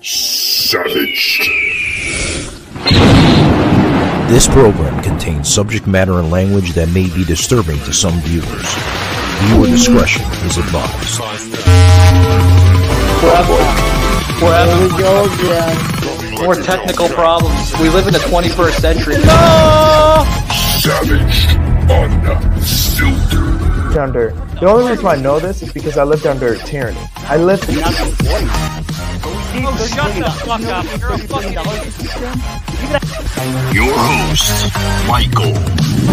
Savage. This program contains subject matter and language that may be disturbing to some viewers. Viewer discretion is advised. There we go again. More technical problems. We live in the 21st century. No. Savage. Unfiltered. Under. The only reason I know this is because I lived under tyranny. I lived. Oh, shut the fuck up. You're a fucking Your host, Michael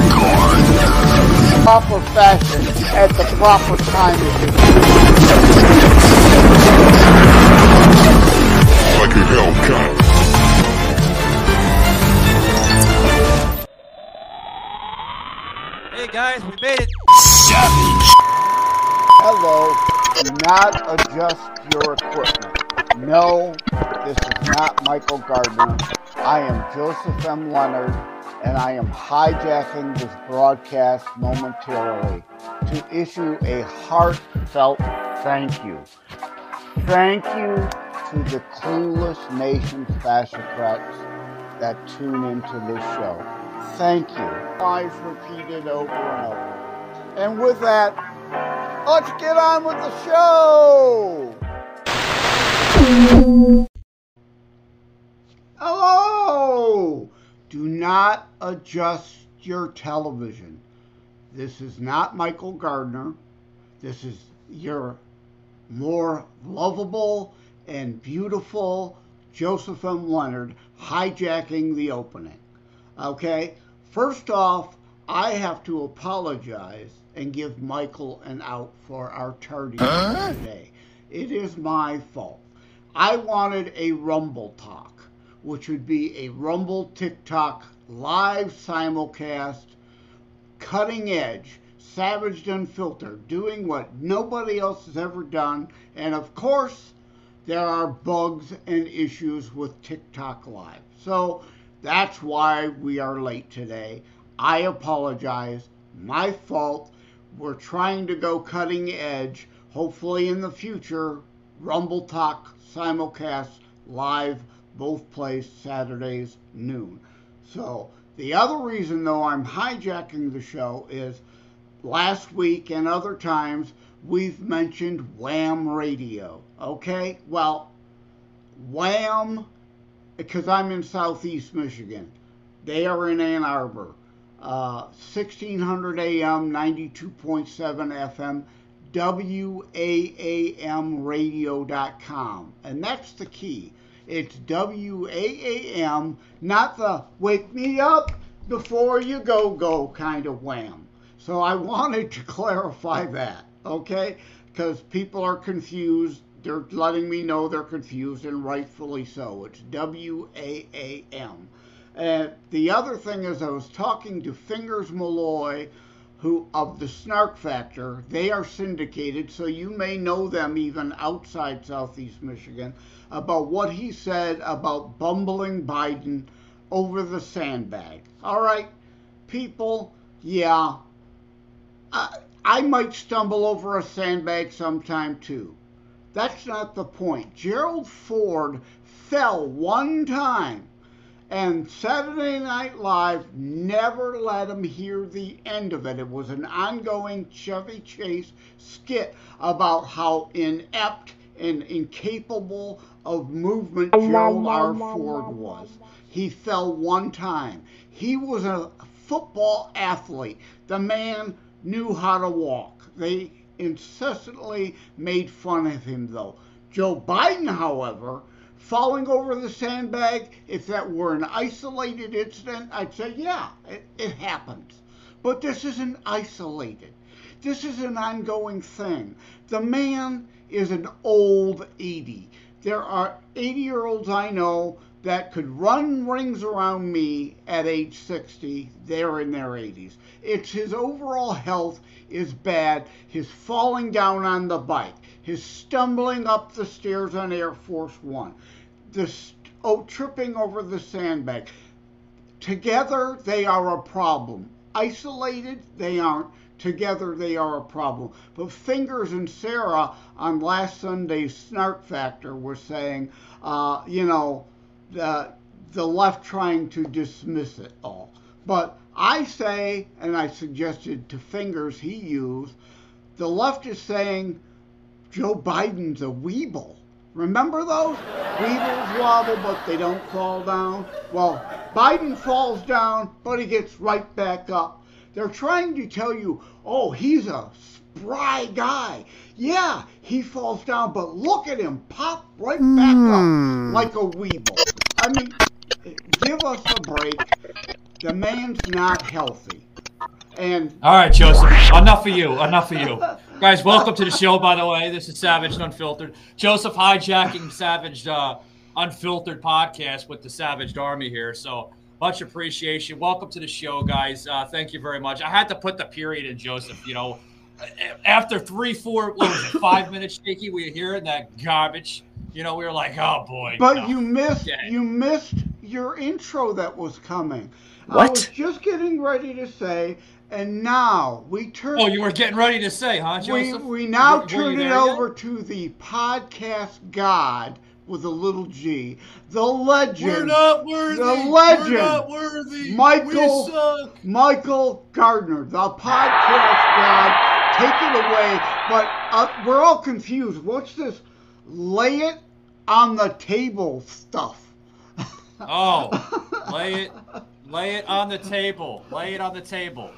Gardner. proper fashion at the proper time. Like a Hellcat. Guys, we made it. Savage. Hello, do not adjust your equipment. No, this is not Michael Gardner. I am Joseph M. Leonard, and I am hijacking this broadcast momentarily to issue a heartfelt thank you. Thank you to the clueless nation fascocrats that tune into this show. Thank you. I've repeated over and over. And with that, let's get on with the show. Hello! Do not adjust your television. This is not Michael Gardner. This is your more lovable and beautiful Joseph M. Leonard hijacking the opening. Okay? First off, I have to apologize and give Michael an out for our tardiness today. It is my fault. I wanted a Rumble talk, which would be a Rumble TikTok live simulcast, cutting edge, savaged unfiltered, doing what nobody else has ever done. And of course, there are bugs and issues with TikTok Live. So that's why we are late today. I apologize. My fault. We're trying to go cutting edge. Hopefully, in the future, Rumble Talk simulcast live both place Saturdays noon. So the other reason though I'm hijacking the show is last week and other times we've mentioned Wham Radio. Okay? Well, Wham because I'm in southeast Michigan. They are in Ann Arbor. Uh, 1600 AM, 92.7 FM, WAAMradio.com. And that's the key. It's WAAM, not the wake me up before you go go kind of wham. So I wanted to clarify that, okay? Because people are confused. They're letting me know they're confused, and rightfully so. It's W A A M. And the other thing is, I was talking to Fingers Malloy, who of the Snark Factor. They are syndicated, so you may know them even outside Southeast Michigan about what he said about bumbling Biden over the sandbag. All right, people, yeah, I, I might stumble over a sandbag sometime too. That's not the point. Gerald Ford fell one time, and Saturday Night Live never let him hear the end of it. It was an ongoing Chevy Chase skit about how inept and incapable of movement Gerald R. Ford was. He fell one time. He was a football athlete. The man knew how to walk. They incessantly made fun of him, though. Joe Biden, however, falling over the sandbag, if that were an isolated incident, I'd say, yeah, it, it happens. But this isn't isolated. This is an ongoing thing. The man is an old 80. There are 80 year olds I know that could run rings around me at age 60. They're in their 80s. It's his overall health is bad. His falling down on the bike, his stumbling up the stairs on Air Force One, the oh, tripping over the sandbag. Together, they are a problem. Isolated, they aren't. together they are a problem. But Fingers and Sarah on last Sunday's Snark Factor were saying, uh, you know, the the left trying to dismiss it all. But I say, and I suggested to Fingers he used, the left is saying Joe Biden's a weeble. Remember those? Weebles wobble, but they don't fall down. Well, Biden falls down, but he gets right back up. They're trying to tell you, oh, he's a spry guy. Yeah, he falls down, but look at him pop right back up hmm. like a weeble. I mean, give us a break. The man's not healthy. And All right, Joseph. Enough of you. Enough of you. Guys, welcome to the show, by the way. This is Savage and Unfiltered. Joseph hijacking Savage uh, Unfiltered podcast with the Savage Army here. So much appreciation. Welcome to the show, guys. Uh, thank you very much. I had to put the period in, Joseph. You know, after three, four, what was it, five minutes, shaky, we were hearing that garbage. You know, we were like, oh boy. But no. you missed Okay. you missed your intro that was coming. What? I was just getting ready to say, and now we turn. Oh, you were getting ready to say, huh, we, Joseph? we we now Were- were turn you it there yet? over to the podcast god with a little G, the legend. We're not worthy. The legend. We're not worthy. Michael- We suck. Michael Gardner, the podcast god. Take it away. But uh, we're all confused. What's this? Lay it on the table stuff. Oh, lay it, lay it on the table. Lay it on the table.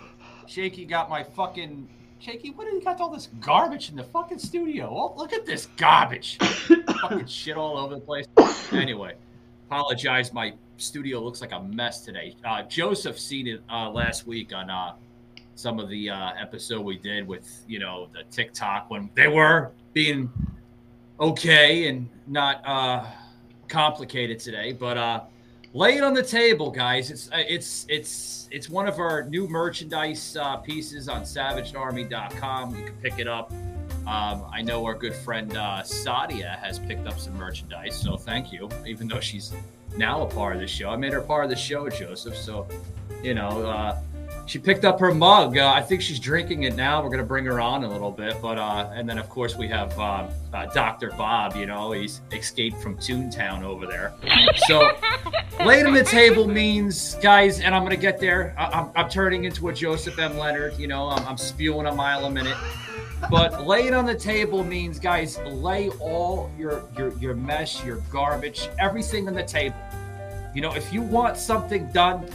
Shaky got my fucking Shaky. What do you got all this garbage in the fucking studio? Oh, look at this garbage. fucking shit all over the place. Anyway, apologize. My studio looks like a mess today. Uh, Joseph seen it uh, last week on uh, some of the uh, episode we did with you know the TikTok when they were being okay and not uh, complicated today, but uh, lay it on the table, guys. It's uh, it's it's it's one of our new merchandise uh, pieces on SavageArmy.com. You can pick it up. Um, I know our good friend uh, Sadia has picked up some merchandise, so thank you. Even though she's now a part of the show, I made her part of the show, Joseph. So, you know, uh, she picked up her mug. Uh, I think she's drinking it now. We're gonna bring her on a little bit, but uh, and then of course we have uh, uh, Doctor Bob. You know, he's escaped from Toontown over there. So, late on the table means, guys, and I'm gonna get there. I- I'm, I'm turning into a Joseph M. Leonard. You know, I'm, I'm spewing a mile a minute. But lay it on the table means, guys, lay all your your your mess, your garbage, everything on the table. You know, if you want something done,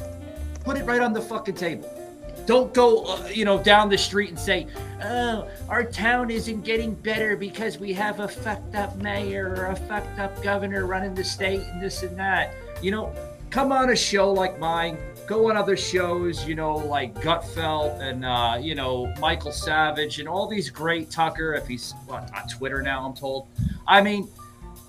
put it right on the fucking table. Don't go, uh, you know, down the street and say, "Oh, our town isn't getting better because we have a fucked up mayor or a fucked up governor running the state and this and that." You know, come on a show like mine. Go on other shows, you know, like Gutfeld and uh, you know Michael Savage and all these great Tucker. If he's on Twitter now, I'm told. I mean,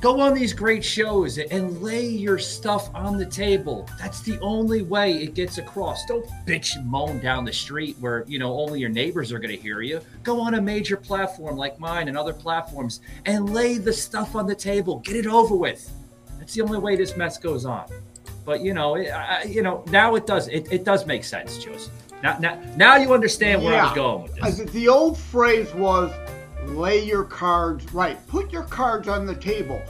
go on these great shows and lay your stuff on the table. That's the only way it gets across. Don't bitch and moan down the street where, you know, only your neighbors are going to hear you. Go on a major platform like mine and other platforms and lay the stuff on the table. Get it over with. That's the only way this mess goes on. But you know, it, I, you know, now it does. It, it does make sense, Joseph. Now, now, now you understand where I was going with this. Uh, think the old phrase was lay your cards right. Put your cards on the table.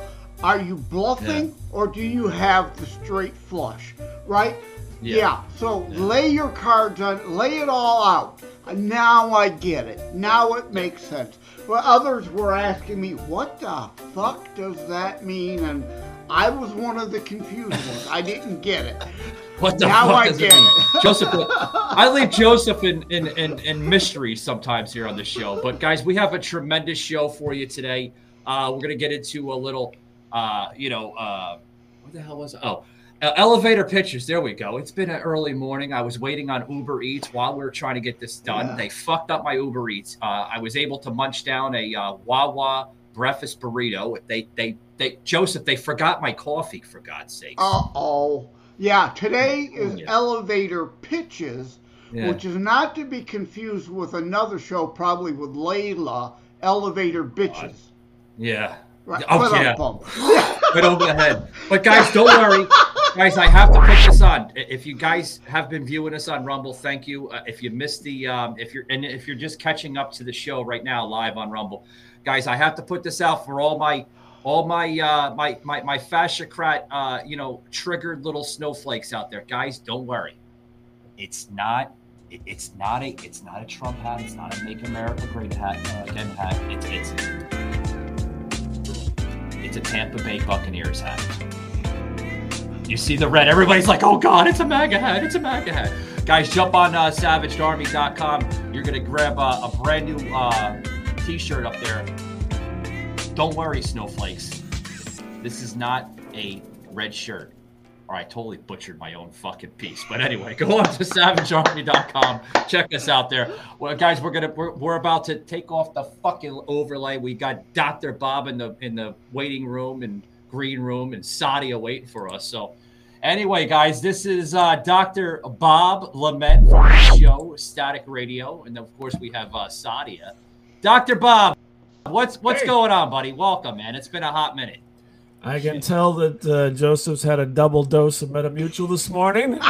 Are you bluffing or do you have the straight flush? Right? Yeah. So lay your cards on, lay it all out. Now I get it. Now it makes sense. Well, others were asking me, what the fuck does that mean? And I was one of the confused ones. I didn't get it. What the Now fuck I does get it mean? it. Joseph, I leave Joseph in, in, in, in mystery sometimes here on the show. But guys, we have a tremendous show for you today. Uh, we're gonna get into a little, uh, you know, uh, what the hell was it? Oh, uh, elevator pictures. There we go. It's been an early morning. I was waiting on Uber Eats while we were trying to get this done. Yeah. They fucked up my Uber Eats. Uh, I was able to munch down a uh, Wawa breakfast burrito. They, they, they, Joseph, they forgot my coffee. For God's sake. Uh oh. Yeah, today is Yeah. elevator pitches, Yeah. which is not to be confused with another show, probably with Layla, Elevator Bitches. Yeah. Right. Oh, Put yeah. right over the head. But guys, don't worry. guys, I have to put this on. If you guys have been viewing us on Rumble, thank you. Uh, if you missed the, um, if you're and if you're just catching up to the show right now live on Rumble, guys, I have to put this out for all my, all my, uh, my, my, my fasciocrat, uh, you know, triggered little snowflakes out there, guys. Don't worry, it's not. it- It's not a. It's not a Trump hat. It's not a Make America Great hat uh, again hat. It's it's it's a Tampa Bay Buccaneers hat. You see the red, everybody's like, oh God, it's a MAGA hat, it's a MAGA hat. Guys, jump on uh, savagedarmy.com. You're to grab uh, a brand new uh, t shirt up there. Don't worry, snowflakes. This is not a red shirt. Or I totally butchered my own fucking piece. But anyway, go on to savagearmy.com. Check us out there. Well, guys, we're gonna we're, we're about to take off the fucking overlay. We got Dr. Bob in the in the waiting room and green room and Sadia waiting for us. So anyway, guys, this is uh, Dr. Bob Lament from the show Static Radio, and of course we have uh, Sadia. Dr. Bob, what's what's Hey. going on, buddy? Welcome, man. It's been a hot minute. I can tell that uh, Joseph's had a double dose of Metamucil this morning.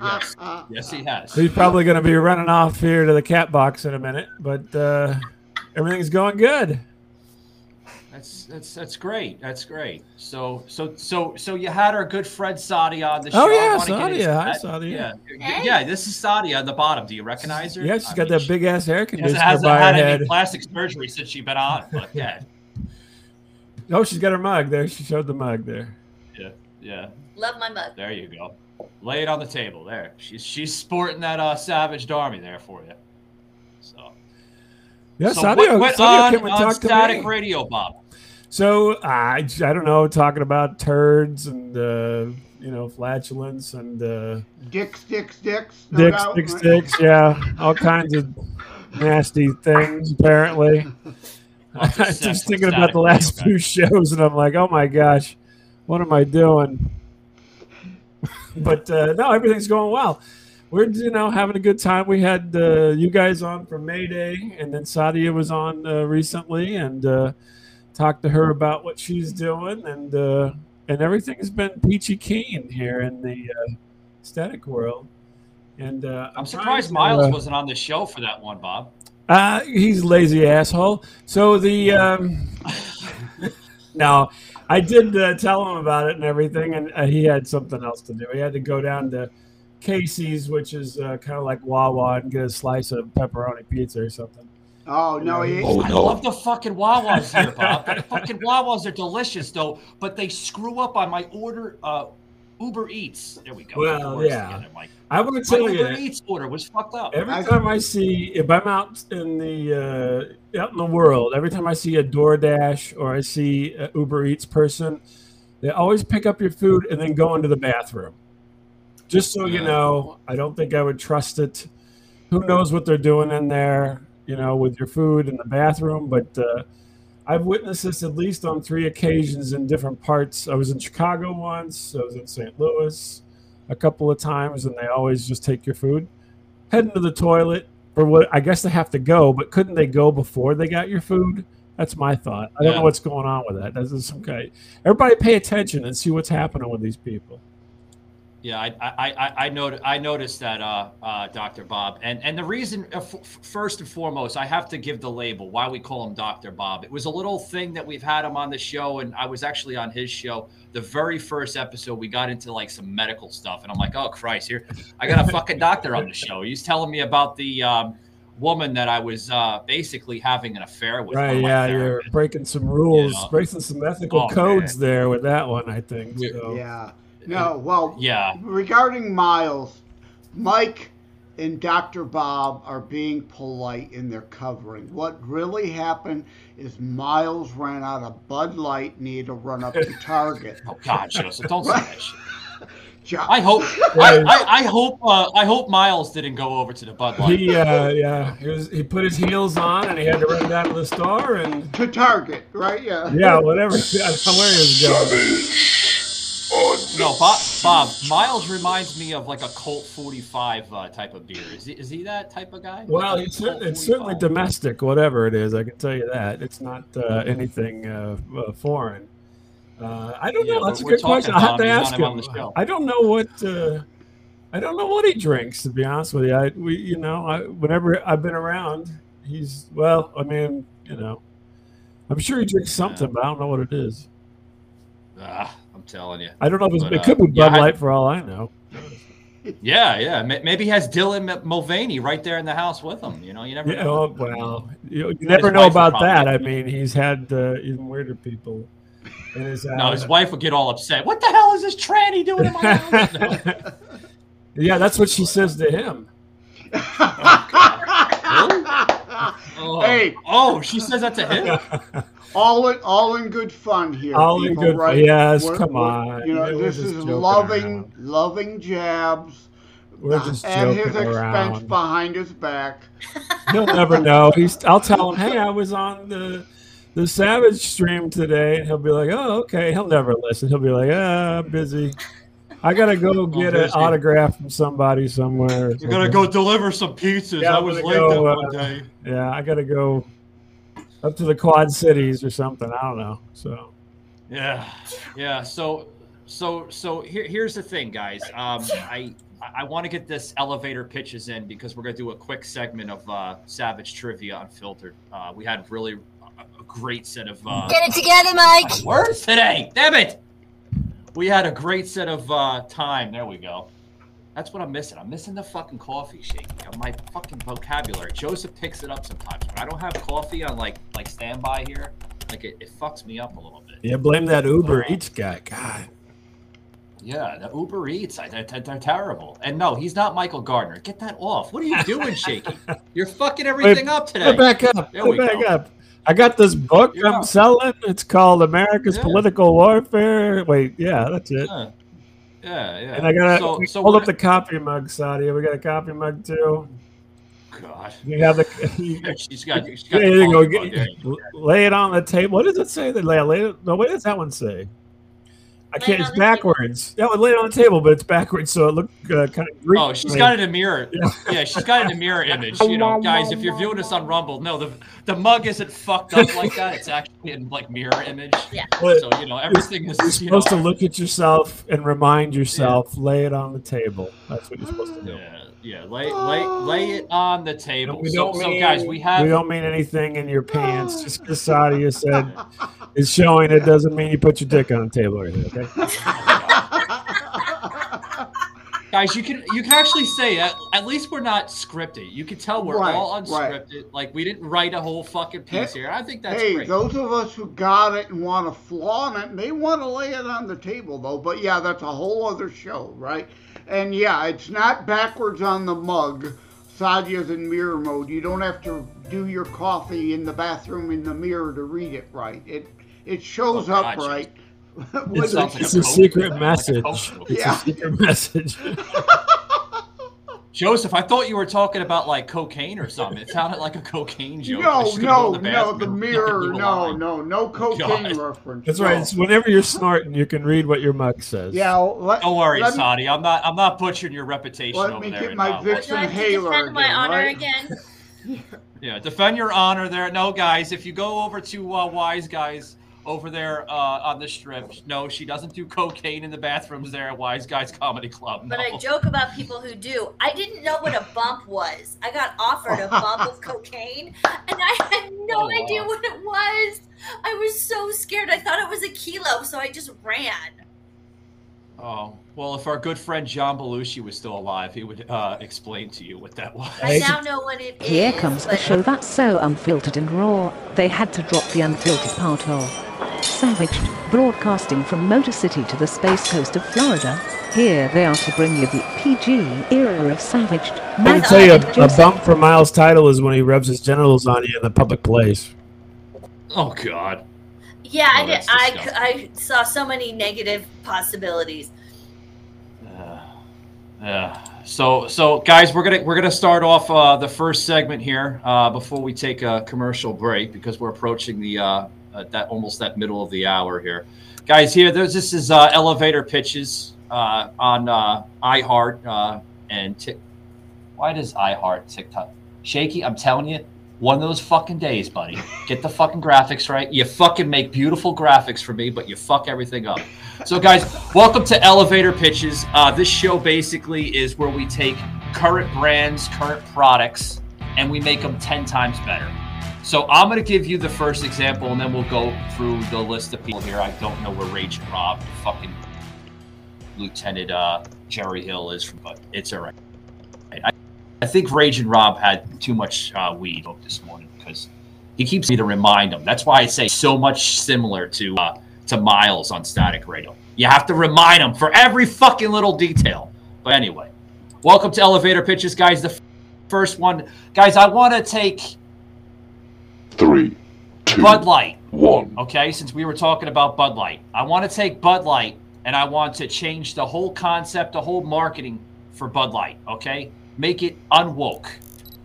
Yes, yes, he has. He's probably going to be running off here to the cat box in a minute, but uh, everything's going good. That's that's that's great. That's great. So so so so you had our good friend Sadia on the show. Oh, yeah, I wanna Sadia. Hi, that. Sadia. Yeah, yeah. This is Sadia on the bottom. Do you recognize her? Yeah, she's I got mean, that big ass air She conditioner hasn't, hasn't by her had any plastic surgery since she's been on. But yeah, Oh, she's got her mug there. She showed the mug there. yeah, yeah. Love my mug. There you go. Lay it on the table. There. She's she's sporting that uh, Savage Army there for you. So. Yeah, so Sadia, what, what Sadia on, came and on talked to Static. Radio, Bob? So I, I don't know, talking about turds and uh, you know flatulence and uh, Dicks, dicks, dicks. no dicks, doubt. dicks, dicks. Yeah, all kinds of nasty things. Apparently, I'm sex just thinking about the last Radio, few shows, and I'm like, oh my gosh, what am I doing? but uh, no, everything's going well. We're you know having a good time. We had uh, you guys on for May Day, and then Sadia was on uh, recently, and uh, talked to her about what she's doing, and uh, and everything has been peachy keen here in the uh, static world. And uh, I'm trying surprised to, Miles uh, wasn't on the show for that one, Bob. uh, he's lazy asshole. So the um, no, I did uh, tell him about it and everything, and uh, he had something else to do. He had to go down to Casey's, which is uh, kind of like Wawa, and get a slice of pepperoni pizza or something. Oh no, he, Oh I no. love the fucking Wawas here, Bob. The fucking Wawas are delicious, though, but they screw up on my order. Uh, Uber Eats. There we go. Get the Well, yeah. together, Mike. I want to My tell you, Uber Eats order was fucked up. every I- time I see, if I'm out in the uh, out in the world, every time I see a DoorDash or I see an Uber Eats person, they always pick up your food and then go into the bathroom. Just so you know, I don't think I would trust it. Who knows what they're doing in there, you know, with your food in the bathroom? But uh, I've witnessed this at least on three occasions in different parts. I was in Chicago once. I was in St. Louis a couple of times, and they always just take your food, head into the toilet, or what? I guess they have to go, but couldn't they go before they got your food? That's my thought. I don't Yeah. know what's going on with that. That's some kind. Everybody, pay attention and see what's happening with these people. Yeah, I I I, I, not- I noticed that, uh, uh, Doctor Bob, and and the reason, uh, f- f- first and foremost, I have to give the label why we call him Doctor Bob. It was a little thing that we've had him on the show, and I was actually on his show. The very first episode, we got into like some medical stuff, and I'm like, oh Christ, here I got a fucking doctor on the show. He's telling me about the um, woman that I was uh, basically having an affair with. one right? of my Yeah, you're breaking some rules, know. breaking some ethical Oh, codes there with that one. I think. So. yeah. No, well, Yeah, regarding Miles, Mike and Dr. Bob are being polite in their covering. What really happened is Miles ran out of Bud Light and he had to run up to Target. oh God, Joseph, don't say that shit. Jo- I hope I, I, I hope uh, I hope Miles didn't go over to the Bud Light. He, uh, yeah, he was. He put his heels on and he had to run down to the store and to Target, right? Yeah. yeah, whatever. I don't know where he was going. No, Bob, Bob. Miles reminds me of like a Colt 45 uh, type of beer. Is he, is he that type of guy? Well, Like it's, cer- it's certainly domestic, whatever it is. I can tell you that it's not uh, anything uh, uh, foreign. Uh, I don't Yeah, know. That's a good question. I have to ask him on the show. I don't know what. Uh, I don't know what he drinks. To be honest with you, I we you know I, whenever I've been around, he's well. I mean, you know, I'm sure he drinks something, but I don't know what it is. Ah, telling you. I don't know if it's, But, it uh, could be yeah, Bud I- Light for all I know. Yeah, yeah. Maybe he has Dylan Mulvaney right there in the house with him. You know, you never Yeah, know. well, well, you, you never know about that. I mean, he's had uh, even weirder people in his house. No, his wife would get all upset. What the hell is this tranny doing in my house? No. yeah, that's what she says to him. Oh. Hey. oh, she says that to him. all in all in good fun here. All in people, good fun. right? Yes, We're- come we're- on. You know, Yeah, we're this is loving, around. loving jabs We're just at his joking expense around. behind his back. He'll never know. He's. I'll tell him, hey, I was on the the Savage stream today, and he'll be like, oh, okay. He'll never listen. He'll be like, ah, I'm busy. I gotta go get an autograph from somebody somewhere. You're gonna go deliver some pizzas. Yeah, I was gonna late go, that uh, one day. Yeah, I gotta go up to the Quad Cities or something. I don't know. So Yeah, yeah. So, so, so here, here's the thing, guys. Um, I, I want to get this elevator pitches in because we're gonna do a quick segment of uh, Savage Trivia Unfiltered. Uh, we had really a, a great set of uh, Get it together, Mike. words today. Damn it! We had a great set of uh, time. There we go. That's what I'm missing. I'm missing the fucking coffee shake. My fucking vocabulary. Joseph picks it up sometimes. When I don't have coffee on like like standby here, like it, it fucks me up a little bit. yeah, blame that Uber Eats guy. God, Yeah, the Uber Eats, I, they're, they're terrible. And no, he's not Michael Gardner. Get that off. What are you doing, Shaky? You're fucking everything up today. Back up. There back go. up. I got this book Yeah. I'm selling. It's called America's Yeah. Political Warfare. Wait, yeah, that's it. Yeah, yeah. yeah. And I gotta So, so hold up the coffee mug, Sadia. We got a coffee mug too. God. You have the. She's got. She's got. there the you go. Get- lay it on the table. What does it say? That lay, lay it. No, what does that one say? I can't. It's the table. backwards. Yeah, well, lay it on the table, but it's backwards, so it looked uh, kind of Greek. Oh, she's got it in a mirror. Yeah. Yeah, she's got it in a mirror image. You know, guys, if you're viewing this on Rumble, no, the the mug isn't fucked up like that. It's actually in like mirror image. Yeah. But So you know, everything is. You're You know, supposed to look at yourself and remind yourself. Lay it on the table. That's what you're supposed to do. Yeah, yeah. Lay lay lay it oh. on the table. We So, don't so mean- guys, we have. We don't mean anything in your pants. Oh. Just because Sadia said it's showing it doesn't mean you put your dick on the table or anything. Okay. guys you can you can actually say at, at least we're not scripted you can tell we're Right, all right. unscripted like we didn't write a whole fucking piece Hey- here i think that's hey, great those of us who got it and want to flaunt it, they want to lay it on the table, though. But yeah, that's a whole other show, right? And yeah, it's not backwards on the mug. Sadia's in mirror mode. You don't have to do your coffee in the bathroom in the mirror to read it right. It it shows Oh, up gotcha. right. It's, With like it's a a secret book, like a message. It's Yeah. a secret message. joseph i thought you were talking about like cocaine or something it sounded like a cocaine joke no, no, the no, the mirror, no, line. no, no cocaine God. reference. That's no. right. It's whenever you're snorting, you can read what your mug says. Yeah, let, don't worry let me- Sadi. i'm not i'm not butchering your reputation Let over me there get my Vicks Do I have to defend my honor right? again? Yeah, defend your honor there. No, guys, if you go over to uh, Wise Guys over there uh, on the strip, no, she doesn't do cocaine in the bathrooms there at Wise Guys Comedy Club. But. I joke about people who do. I didn't know what a bump was. I got offered a bump of cocaine, and I had no Oh, idea wow. what it was. I was so scared. I thought it was a kilo, so I just ran. Oh, well, if our good friend John Belushi was still alive, he would uh, explain to you what that was. I now know what it is. Here comes the show that's so unfiltered and raw, they had to drop the unfiltered part of. Savaged, broadcasting from Motor City to the space coast of Florida. Here they are to bring you the PG era of Savaged. I can tell you, a, a bump for Miles' title is when he rubs his genitals on you in the public place. Oh, God. Yeah, I Oh, did. I. I saw so many negative possibilities. Uh, yeah. So, so guys, we're gonna we're gonna start off uh, the first segment here uh, before we take a commercial break because we're approaching the uh, that almost that middle of the hour here, guys. Here, there's this is uh, elevator pitches uh, on uh, iHeart uh, and Tik. Why does iHeart TikTok shaky? I'm telling you, One of those fucking days, buddy. Get the fucking graphics right. You fucking make beautiful graphics for me, but you fuck everything up. So, guys, welcome to Elevator Pitches. Uh, this show basically is where we take current brands, current products, and we make them 10 times better. So, I'm going to give you the first example, and then we'll go through the list of people here. I don't know where Rage and Rob, fucking Lieutenant uh, Jerry Hill is from, but it's all right. I, I think Rage and Rob had too much uh, weed this morning because he keeps me to remind him. That's why I say so much similar to uh, to Miles on Static Radio. You have to remind him for every fucking little detail. But anyway, welcome to Elevator Pitches, guys. The first one, guys. I want to take Three, two, Bud Light. one. Okay, since we were talking about Bud Light, I want to take Bud Light and I want to change the whole concept, the whole marketing for Bud Light. Okay, make it unwoke.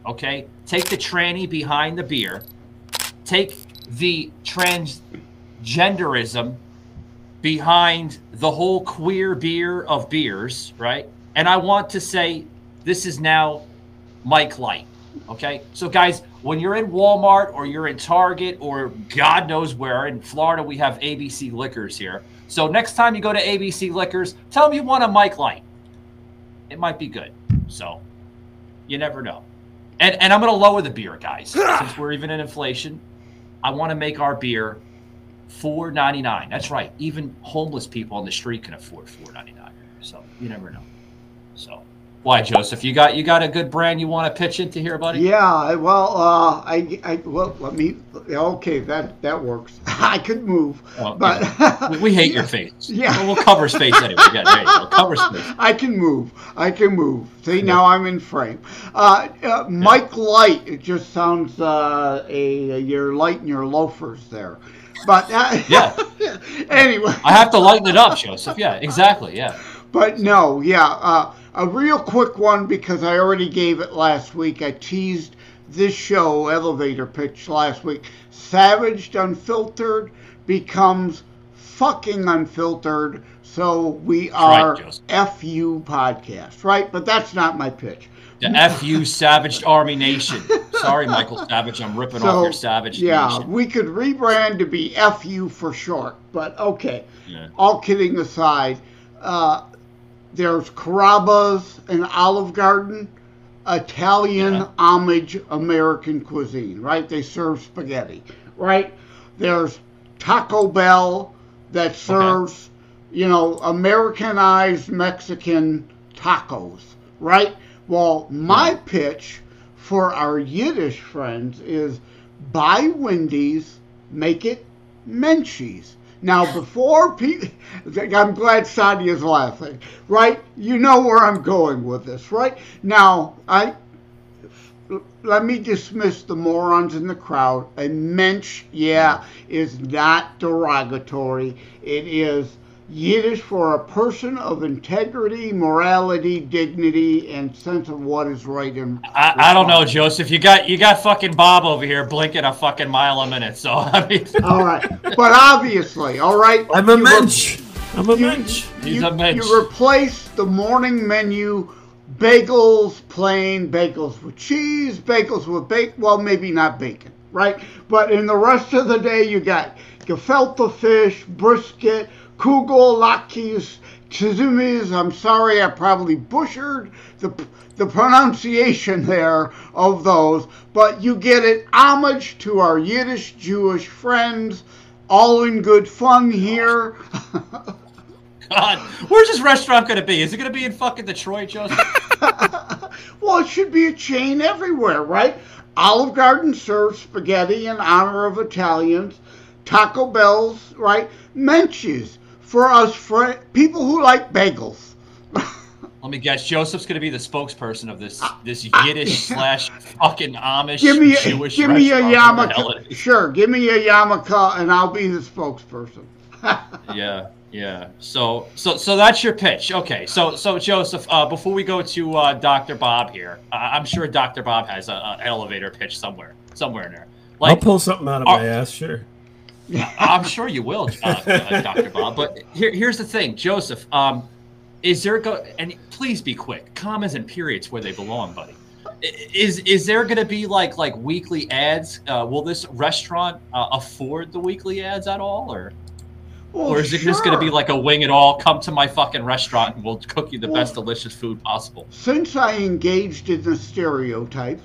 Okay, take the tranny behind the beer, take the transgenderism behind the whole queer beer of beers, right? And I want to say this is now Mike Light. Okay. So, guys, when you're in Walmart or you're in Target or God knows where, in Florida, we have ABC Liquors here. So, next time you go to ABC Liquors, tell them you want a Mike Light. It might be good. So, you never know. And, and I'm going to lower the beer, guys, since we're even in inflation. I want to make our beer four ninety nine. That's right. Even homeless people on the street can afford four ninety nine. So you never know. So why, Joseph? You got you got a good brand you want to pitch into here, buddy? Yeah, well, uh, I, I, well, let me. Okay, that that works. I could move, Well, but We, we hate your face. Yeah. Well, we'll cover space anyway. Yeah, there you go. Cover space. I can move. I can move. See, now I'm in frame. Uh, uh, Mike Light. It just sounds uh, a you're lighting your loafers there, but uh, Yeah. anyway. I have to lighten it up, Joseph. Yeah, exactly. Yeah. But no, yeah, uh, a real quick one because I already gave it last week. I teased this show elevator pitch last week. Savaged Unfiltered becomes fucking unfiltered. So we are Joseph. FU podcast, right? But that's not my pitch. The FU Savaged Army Nation. Sorry, Michael Savage. I'm ripping off your Savage Nation. yeah, Nation. we could rebrand to be FU for short, but okay. Yeah. All kidding aside, uh, there's Carrabba's and Olive Garden, Italian Yeah. homage American cuisine, right? They serve spaghetti, right? There's Taco Bell that serves, you know, Americanized Mexican tacos, right? Well, my pitch for our Yiddish friends is buy Wendy's, make it Menchie's. Now, before people, I'm glad Sadia's laughing, right? You know where I'm going with this, right? Now, I let me dismiss the morons in the crowd. A mensch, yeah, is not derogatory. It is Yiddish for a person of integrity, morality, dignity, and sense of what is right and I, I don't know, Joseph. You got you got fucking Bob over here blinking a fucking mile a minute. So I mean, All right, but obviously, all right. I'm a you mensch. I'm a you- mensch. He's you, a mensch. you replace the morning menu bagels, plain bagels with cheese, bagels with bacon. Well, maybe not bacon, right? But in the rest of the day, you got gefilte fish, brisket, kugel, latkes, tzumis. I'm sorry, I probably butchered the the pronunciation there of those, but you get it. Homage to our Yiddish Jewish friends. All in good fun here. God, where's this restaurant going to be? Is it going to be in fucking Detroit, Joseph? well, it should be a chain everywhere, right? Olive Garden serves spaghetti in honor of Italians. Taco Bell's, right? Menchie's for us fr- people who like bagels. Let me guess. Joseph's going to be the spokesperson of this this Yiddish slash fucking Amish give me, a, Jewish give me a restaurant, whatever the hell it yarmulke. Sure, give me a yarmulke, and I'll be the spokesperson. Yeah, yeah. So, so, so that's your pitch. Okay. So, so Joseph, uh, before we go to uh, Dr. Bob here, uh, I'm sure Dr. Bob has a, a elevator pitch somewhere, somewhere in there. I'll pull something out of Are- my ass, sure. I'm sure you will, uh, uh, Dr. Bob. But here, here's the thing, Joseph. Um, is there go and please be quick. Commas and periods where they belong, buddy. Is is there going to be like like weekly ads? Uh, will this restaurant uh, afford the weekly ads at all, or Well, or is it just going to be like a wing it all? Come to my fucking restaurant and we'll cook you the Well- best delicious food possible. Since I engaged in the stereotypes,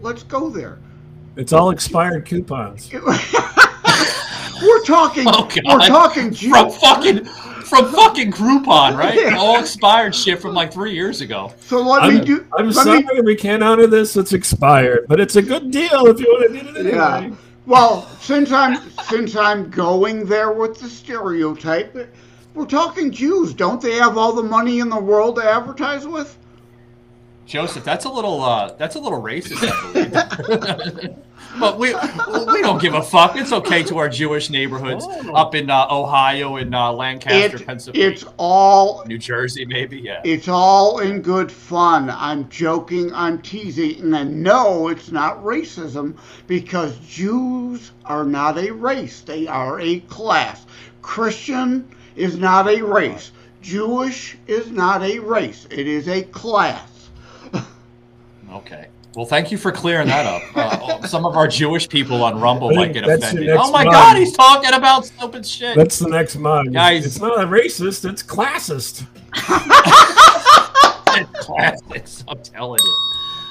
let's go there. It's all expired coupons. We're talking. Oh we're talking Jew- from fucking from fucking Groupon, right? Yeah. All expired shit from like three years ago. So let I'm, me do. I'm sorry me- we can't honor this. It's expired, but it's a good deal if you want to do it anyway. Yeah. Well, since I'm since I'm going there with the stereotype, we're talking Jews. Don't they have all the money in the world to advertise with? Joseph, that's a little uh that's a little racist, I believe. but we we don't give a fuck. It's okay to our Jewish neighborhoods up in uh, Ohio and uh, Lancaster, It, Pennsylvania, it's all New Jersey, maybe. Yeah. it's all in good fun. I'm joking. I'm teasing, and no, it's not racism because Jews are not a race. They are a class. Christian is not a race. Jewish is not a race. It is a class. Okay. Well, thank you for clearing that up. Uh, some of our Jewish people on Rumble might get offended. Oh my mug. God, he's talking about stupid shit. That's the next mug. Guys- it's not a racist. It's classist. Classist. I'm telling you.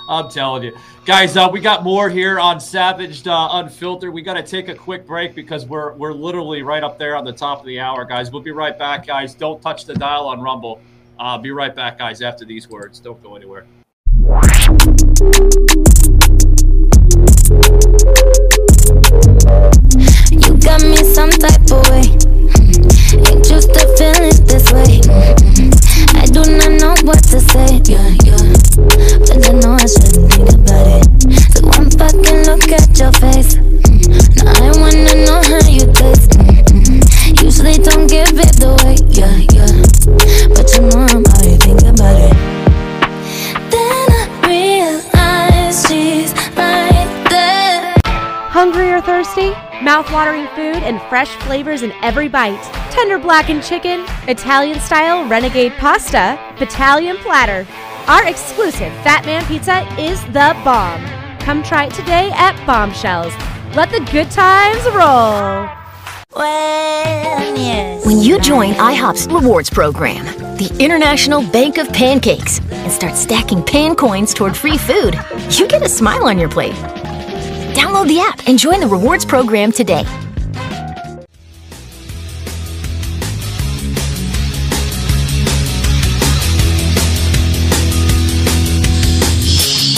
I'm telling you. Guys, uh, we got more here on Savaged uh, Unfiltered. We got to take a quick break because we're we're literally right up there on the top of the hour, guys. We'll be right back, guys. Don't touch the dial on Rumble. Uh, be right back, guys, after these words. Don't go anywhere. You got me some type of way. Mm-hmm. Ain't used to feeling this way. Mm-hmm. I do not know what to say. Yeah, yeah. Mouth-watering food and fresh flavors in every bite. Tender blackened chicken, Italian style renegade pasta, battalion platter. Our exclusive Fat Man Pizza is the bomb. Come try it today at Bombshells. Let the good times roll. When you join IHOP's rewards program, the International Bank of Pancakes, and start stacking pan coins toward free food, you get a smile on your plate. Download the app and join the rewards program today.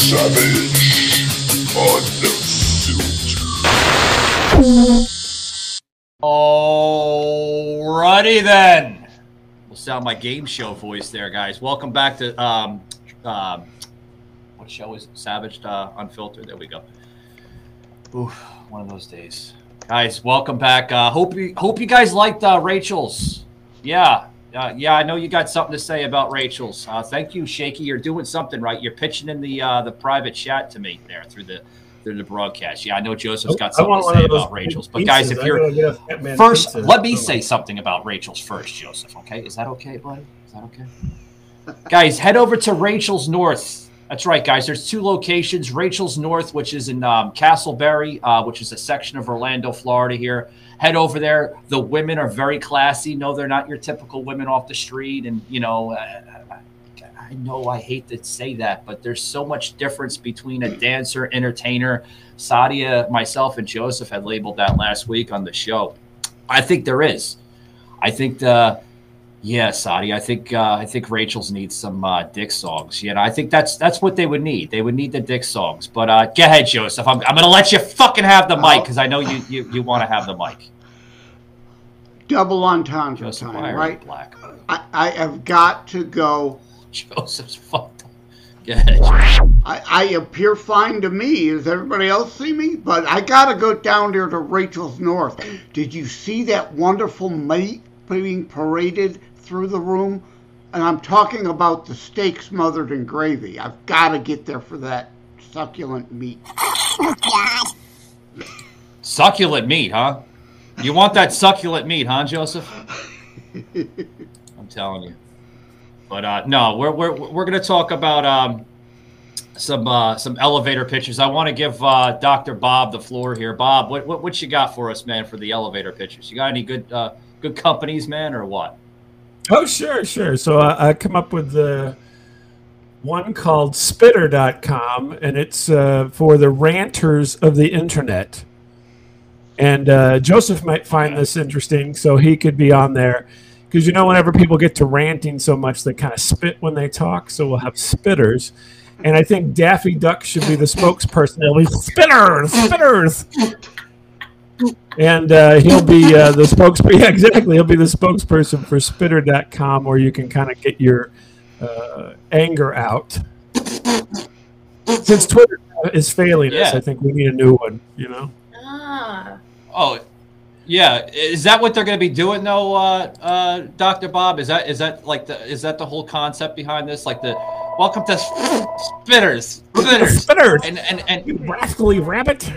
Savage. Unfiltered. Alrighty then. We'll sound my game show voice there, guys. Welcome back to um, um, what show is it? Savage uh, Unfiltered? There we go. Oof, one of those days, guys. Welcome back. Uh, hope you hope you guys liked uh, Rachel's. Yeah, uh, yeah. I know you got something to say about Rachel's. Uh, thank you, Shaky. You're doing something right. You're pitching in the uh, the private chat to me there through the through the broadcast. Yeah, I know Joseph's got something to say about Rachel's. But guys, if you're gotta get a Fat Man first, let me say something about Rachel's first, Joseph. Okay, is that okay, buddy? Is that okay? guys, head over to Rachel's North. That's right, guys. There's two locations: Rachel's North, which is in um, Casselberry, uh, which is a section of Orlando, Florida. Here, head over there. The women are very classy. No, they're not your typical women off the street, and you know. Uh, I know I hate to say that, but there's so much difference between a dancer, entertainer. Sadia, myself, and Joseph had labeled that last week on the show. I think there is. I think the yeah, Sadia. I think uh, I think Rachel's needs some uh, Dick songs. You know, I think that's that's what they would need. They would need the Dick songs. But uh, go ahead, Joseph. I'm, I'm going to let you fucking have the mic because I know you you, you want to have the mic. Double entendre Joseph, time, are right? black? I, I have got to go. Joseph's fucked. Go ahead. I, I appear fine to me. Does everybody else see me? But I gotta go down there to Rachel's North. Did you see that wonderful meat being paraded through the room? And I'm talking about the steak smothered in gravy. I've got to get there for that succulent meat. Succulent meat, huh? You want that succulent meat, huh, Joseph? I'm telling you. But uh, no, we're we're we're gonna talk about um, some uh, some elevator pitches. I want to give uh, Dr. Bob the floor here. Bob, what, what what you got for us, man, for the elevator pitches? You got any good uh, good companies, man, or what? Oh, sure, sure. So I, I come up with the one called spitter.com, and it's uh, for the ranters of the internet. And uh, Joseph might find this interesting, so he could be on there. Because you know, whenever people get to ranting so much, they kind of spit when they talk. So we'll have spitters. And I think Daffy Duck should be the spokesperson. They'll be spitters, spitters. And uh, he'll be uh, the spokesperson. Yeah, exactly. He'll be the spokesperson for spitter.com, where you can kind of get your uh, anger out. Since Twitter is failing us, I think we need a new one, you know? Ah. Oh, yeah. Is that what they're going to be doing though, uh, uh, Doctor Bob? Is that is that like the is that the whole concept behind this? Like the welcome to spitters, spitters, spitters, and and and you rascally rabbit.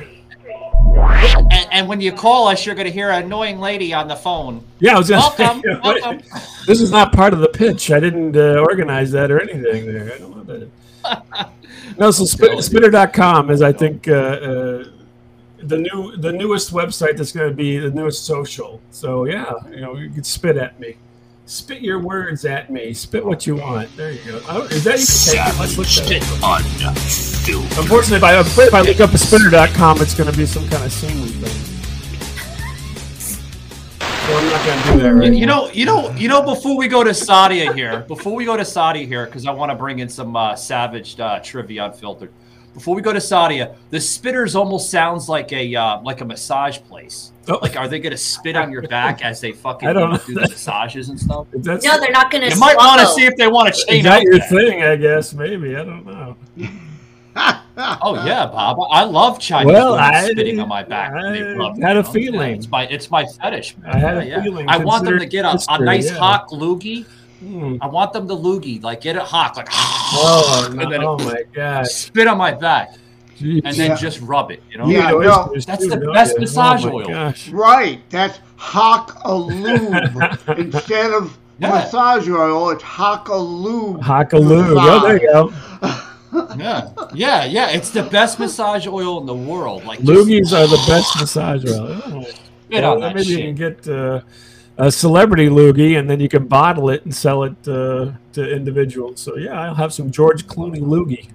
And, and when you call us, you're going to hear an annoying lady on the phone. Yeah, I was gonna welcome, say, welcome. This is not part of the pitch. I didn't uh, organize that or anything there. I don't know that. No, so spit, spitter.com is, I think, uh, uh, the new the newest website that's going to be the newest social. So yeah, you know, you can spit at me, spit your words at me, spit what you want. There you go. Oh, is that you can take it? Let's look that up. Unfortunately, if I, if I look up a spinner.com, it's going to be some kind of singing thing. So I'm not going to do that right You, you now. know, you know, you know. Before we go to Sadia here, before we go to Sadia here, because I want to bring in some uh, savage uh, trivia unfiltered. Before we go to Sadia, the spitters almost sounds like a uh, like a massage place. Like, are they going to spit on your back as they fucking Oh. I don't do the massages and stuff? That's, No, they're not going to. You might want to see if they want to Is that up your that. thing? I guess maybe. I don't know. Oh yeah, Bob. I love Chinese Well, women I- spitting on my back. when they rub had a you know? Yeah, feeling. it's my it's my fetish. Man. I had a Yeah, yeah. feeling, I want them to get a, a nice yeah. hot loogie. Hmm. I want them to loogie, like get it hot, like Oh, and then oh my god! spit on my back, Jeez. and then Yeah. just rub it. You know, Yeah, You no. that's the best you? massage oh oil. Gosh. Right, that's hock a lube instead of Yeah. massage oil. It's hock a lube. Hockaloo. Oh, there you go. Yeah, yeah, yeah. It's the best massage oil in the world. Like just Loogies are the best massage oil. Oh. spit Well, on that maybe you can get uh, a celebrity loogie, and then you can bottle it and sell it uh, to individuals. So yeah, I'll have some George Clooney loogie.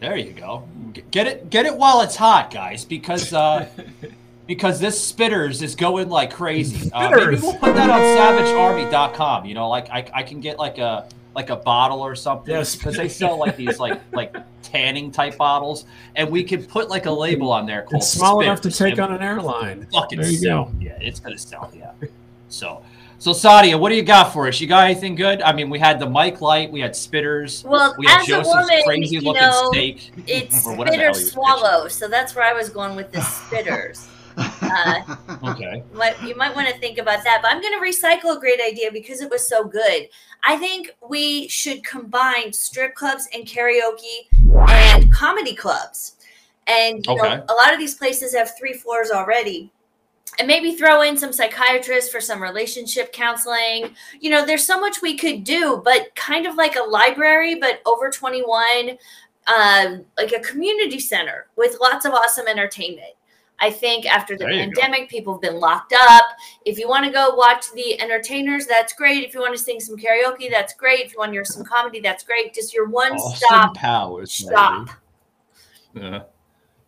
There you go. Get it, get it while it's hot, guys, because uh, because this spitters is going like crazy. Uh, maybe we'll put that on SavageArmy.com. You know, like I, I can get like a like a bottle or something Yes. because they sell like these like like tanning type bottles, and we could put like a label on there called It's small enough to take on an airline. Fucking There you sell. go. Yeah, it's gonna sell. Yeah. So. So Sadia, what do you got for us? You got anything good? I mean, we had the mic light, we had spitters, Well, we had as a Joseph's woman, crazy you looking know, steak. It's or whatever spitter hell you was swallow, so that's where I was going with the spitters. Uh, Okay. you might want to think about that. But I'm going to recycle a great idea because it was so good. I think we should combine strip clubs and karaoke and comedy clubs. And you Okay. know, a lot of these places have three floors already. And maybe throw in some psychiatrists for some relationship counseling. You know, there's so much we could do, but kind of like a library, but over 21, um, like a community center with lots of awesome entertainment. I think after the There you go. pandemic, people have been locked up. If you want to go watch the entertainers, that's great. If you want to sing some karaoke, that's great. If you want to hear some comedy, that's great. Just your one Austin stop Powers. stop. maybe. Yeah.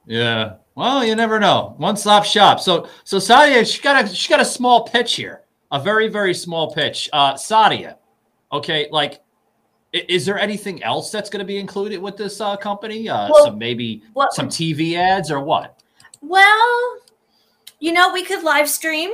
Yeah. Well, you never know. One stop shop. So so Sadia, she got a she got a small pitch here. A very, very small pitch. Uh Sadia. Okay, like is there anything else that's going to be included with this uh, company? Uh, Well, some maybe what- some TV ads or what? Well, you know, we could live stream.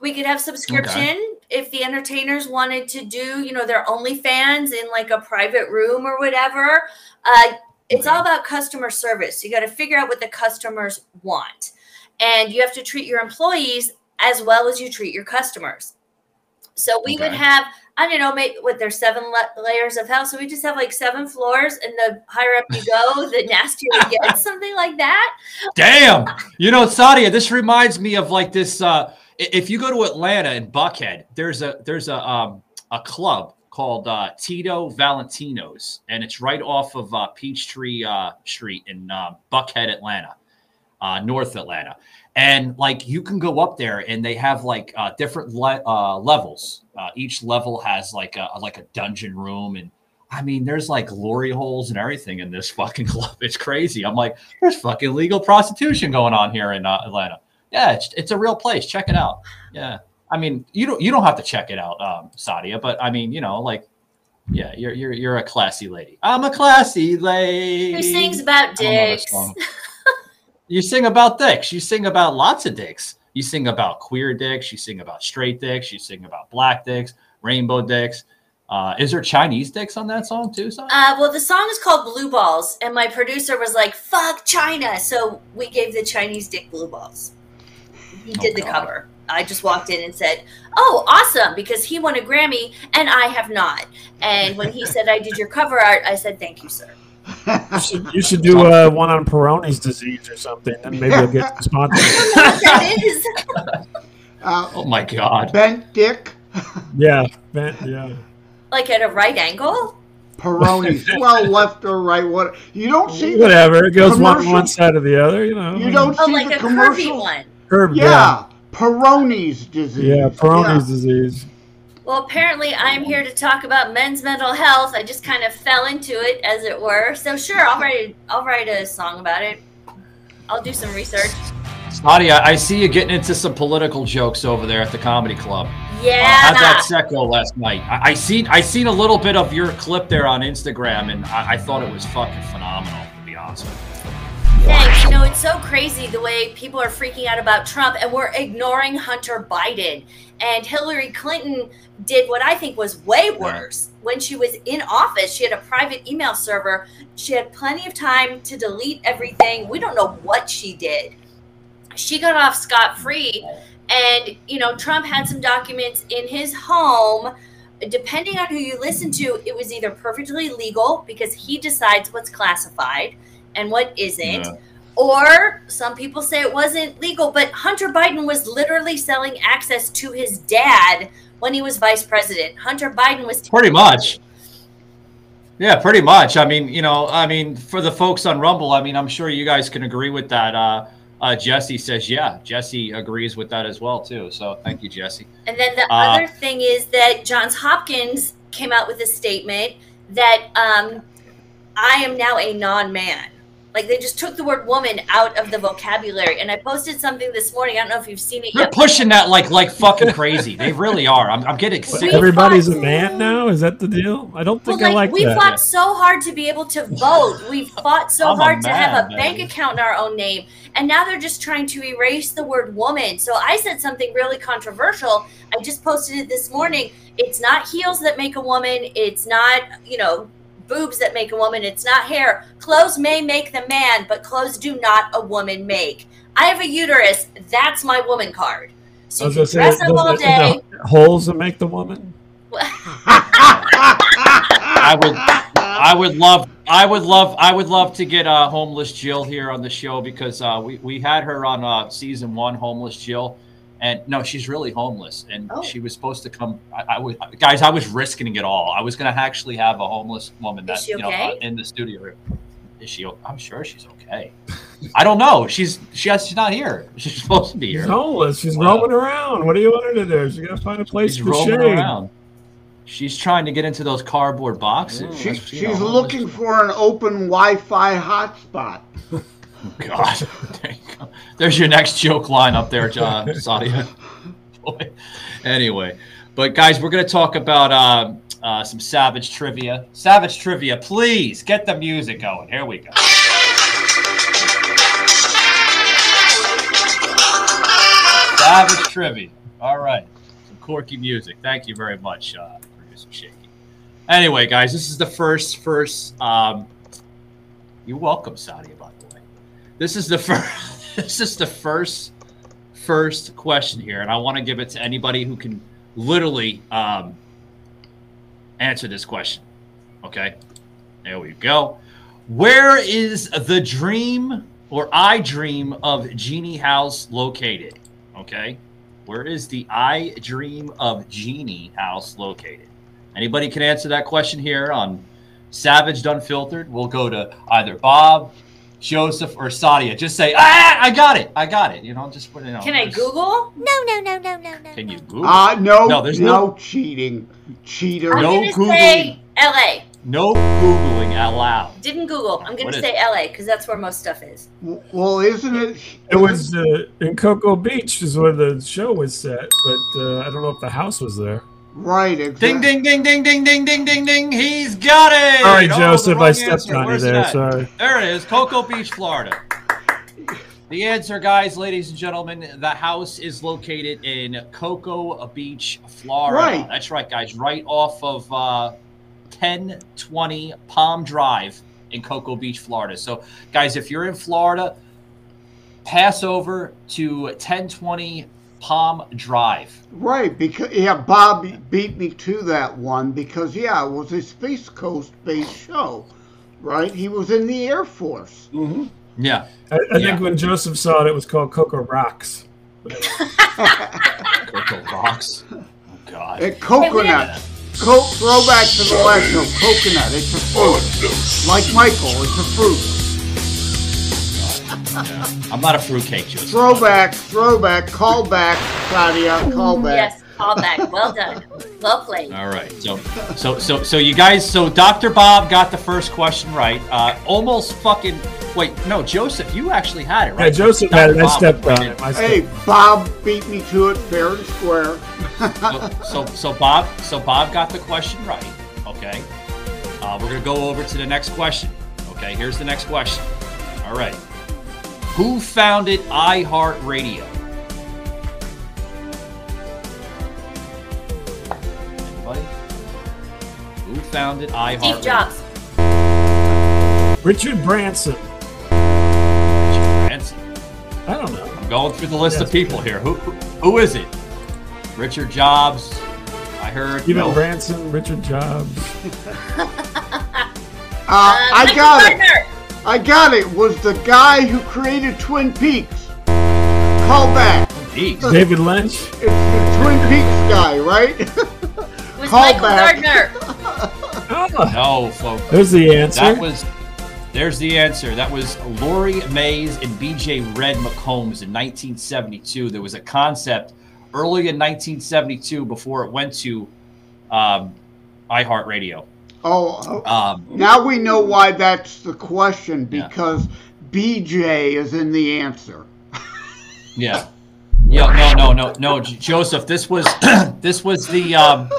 We could have subscription if the entertainers wanted to do, you know, their OnlyFans in like a private room or whatever. Uh, it's all about customer service. You got to figure out what the customers want, and you have to treat your employees as well as you treat your customers. So we would have, I don't know, maybe what there's seven la- layers of hell. So we just have like seven floors, and the higher up you go, the nastier it gets, something like that. Damn. You know, Sadia, this reminds me of like this. Uh, if you go to Atlanta in Buckhead, there's a there's a um, a club called uh, Tito Valentino's, and it's right off of uh, Peachtree uh, Street in uh, Buckhead, Atlanta, uh, North Atlanta. And like you can go up there, and they have like uh, different le- uh, levels. Uh, each level has like a like a dungeon room, and I mean, there's like glory holes and everything in this fucking club. It's crazy. I'm like, there's fucking legal prostitution going on here in uh, Atlanta. Yeah, it's, it's a real place. Check it out. Yeah. I mean, you don't you don't have to check it out, um, Sadia, but I mean, you know, like, yeah, you're you're you're a classy lady. I'm a classy lady. Who sings about I don't know this dicks? You sing about dicks. You sing about lots of dicks. You sing about queer dicks. You sing about straight dicks. You sing about black dicks, rainbow dicks. Uh, is there Chinese dicks on that song too? Son? Uh, well, the song is called Blue Balls, and my producer was like, "Fuck China," so we gave the Chinese dick blue balls. He did the cover. I just walked in and said, "Oh, awesome!" because he won a Grammy and I have not. And when he said I did your cover art, I said, "Thank you, sir." You should, you should do uh, one on Peyronie's disease or something, and maybe you'll get sponsored. that is. oh my god. Bent dick. yeah, man, yeah. Like at a right angle? Peroni. well, left or right. What you don't see. Whatever, it goes one one side or the other, you know. You don't Oh, see like the a curvy commercial. one. Curved, yeah. yeah. Peroni's disease. Yeah, Peyronie's disease. Well, apparently, I'm here to talk about men's mental health. I just kind of fell into it, as it were. So, sure, I'll write. I'll write a song about it. I'll do some research. Nadia, I see you getting into some political jokes over there at the comedy club. Yeah. Uh, how'd that set go last night? I, I seen I seen a little bit of your clip there on Instagram, and I, I thought it was fucking phenomenal. To be honest with you. Thanks. You know, it's so crazy the way people are freaking out about Trump and we're ignoring Hunter Biden. And Hillary Clinton did what I think was way worse. When she was in office, she had a private email server. She had plenty of time to delete everything. We don't know what she did. She got off scot free. And, you know, Trump had some documents in his home. Depending on who you listen to, it was either perfectly legal because he decides what's classified and what isn't. Yeah. Or some people say it wasn't legal, but Hunter Biden was literally selling access to his dad when he was vice president. Hunter Biden was Pretty much. Yeah, pretty much. I mean, you know, I mean, for the folks on Rumble, I mean, I'm sure you guys can agree with that. Uh, uh, Jesse says, yeah, Jesse agrees with that as well too. So thank you, Jesse. And then the Uh, other thing is that Johns Hopkins came out with a statement that um, I am now a non-man. Like they just took the word woman out of the vocabulary. And I posted something this morning. I don't know if you've seen it They're yet. pushing that like like fucking crazy. They really are. I'm, I'm getting sick. Everybody's a man now. Is that the deal? I don't Well, think I like we that. fought so hard to be able to vote. We fought so I'm a hard to have a man, bank account in our own name. And now they're just trying to erase the word woman. So I said something really controversial. I just posted it this morning. It's not heels that make a woman. It's not, you know, boobs that make a woman. It's not hair. Clothes may make the man, but clothes do not a woman make. I have a uterus. That's my woman card. So you was can gonna say, dress up all day. the holes that make the woman. I would, I would love, I would love, I would love to get uh, homeless Jill here on the show because uh, we we had her on uh, season one, homeless Jill, and no, she's really homeless, and Oh. she was supposed to come. I, I was, guys, I was risking it all. I was going to actually have a homeless woman that Is she you know uh, in the studio. Is she? o- I'm sure she's okay. I don't know. She's she has, she's not here. She's supposed to be She's here. homeless. She's Wow. roaming around. What do you want her to do? She got to find a place She's to roaming shade. around. She's trying to get into those cardboard boxes. She, That's, you she's looking for an open Wi-Fi hotspot. God, There you go. there's your next joke line up there, John Sadia. Anyway, but guys, we're gonna talk about uh, uh, some Savage trivia. Savage trivia, please get the music going. Here we go. Savage trivia. All right, some quirky music. Thank you very much, uh, producer Shaky. Anyway, guys, this is the first first. Um, you're welcome, Sadia. By the way, this is the first. This is the first first question here, and I want to give it to anybody who can literally um, answer this question. Okay, there we go. Where is the dream or I dream of Jeannie House located? Okay, where is the I dream of Jeannie House located? Anybody can answer that question here on Savage Unfiltered. We'll go to either Bob, Joseph, or Sadia. Just say, ah, I got it. I got it. You know, just put it on. Can I Google? No, no, no, no, no, no. Can you Google? Uh, no, no, no, there's no, cheating. Cheater. I'm No gonna Googling. say LA. no Googling out loud. Didn't Google. I'm gonna What is say LA because that's where most stuff is. Well, isn't it? It was uh, in Cocoa Beach, is where the show was set, but uh, I don't know if the house was there. Right. Exactly. Ding, ding, ding, ding, ding, ding, ding, ding, He's got it. All right, oh, Joseph, I stepped answer. on Where's you there. That? Sorry. There it is, Cocoa Beach, Florida. The answer, guys, ladies and gentlemen, the house is located in Cocoa Beach, Florida. Right. That's right, guys. Right off of uh, 1020 Palm Drive in Cocoa Beach, Florida. So, guys, if you're in Florida, pass over to 1020 Palm Drive. Right, because yeah, Bob beat me to that one because yeah, it was a Space Coast based show, right? He was in the Air Force. Mm-hmm. Yeah. I, I think when Joseph saw it, it was called Cocoa Rocks. Cocoa Rocks. Oh, God. And coconut. Co- throwback to the last show. Coconut. It's a fruit. Like Michael, it's a fruit. I'm not a fruitcake, Joseph. Throwback, throwback, callback, Sadia, callback. Yes, callback. Well done. Well played. All right. So, so, so, so you guys. So Dr. Bob got the first question right. Uh, almost fucking. Wait, no, Joseph, you actually had it right. Yeah, Joseph had it. I Bob stepped went on it. I Hey, Bob beat me to it fair and square. So, so Bob, so Bob got the question right. Okay. Uh, we're gonna go over to the next question. Okay. Here's the next question. All right. Who founded iHeartRadio? Anybody? Who founded iHeartRadio? Steve Jobs. Richard Branson. Richard Branson. I don't know. I'm going through the list of Yes. people here. Who, who who is it? Richard Jobs. I heard. Steven no. Branson, Richard Jobs. Uh, I Michael got Gardner. it. I got it. Was the guy who created Twin Peaks. Call back. Peaks. David Lynch. It's the Twin Peaks guy, right? Was Call Michael back. Gardner. No, folks. There's the answer. That was. There's the answer. That was Lowry Mays and B.J. Red McCombs in 1972. There was a concept early in 1972 before it went to um, iHeartRadio. Oh, Um, now we know why that's the question because BJ is in the answer. Yeah. Yeah. No. No. No. No. Joseph, this was this was the um,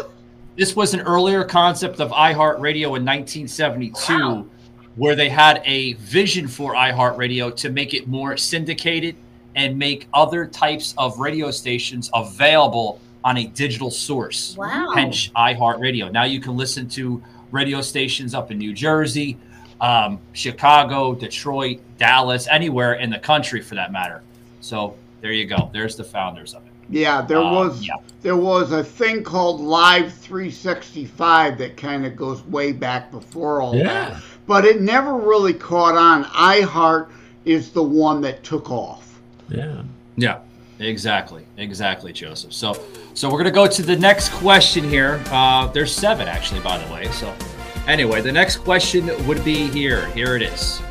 this was an earlier concept of iHeartRadio in 1972, where they had a vision for iHeartRadio to make it more syndicated and make other types of radio stations available on a digital source. Wow. Hence iHeartRadio. Now you can listen to radio stations up in New Jersey, um, Chicago, Detroit, Dallas, anywhere in the country for that matter. So there you go. There's the founders of it. Yeah, there Uh, was yeah. there was a thing called Live 365 that kind of goes way back before all Yeah. that, but it never really caught on. iHeart is the one that took off. Yeah. Yeah, exactly, exactly, Joseph. So, so we're gonna go to the next question here. Uh, there's seven actually, by the way. So, anyway, the next question would be here. Here it is.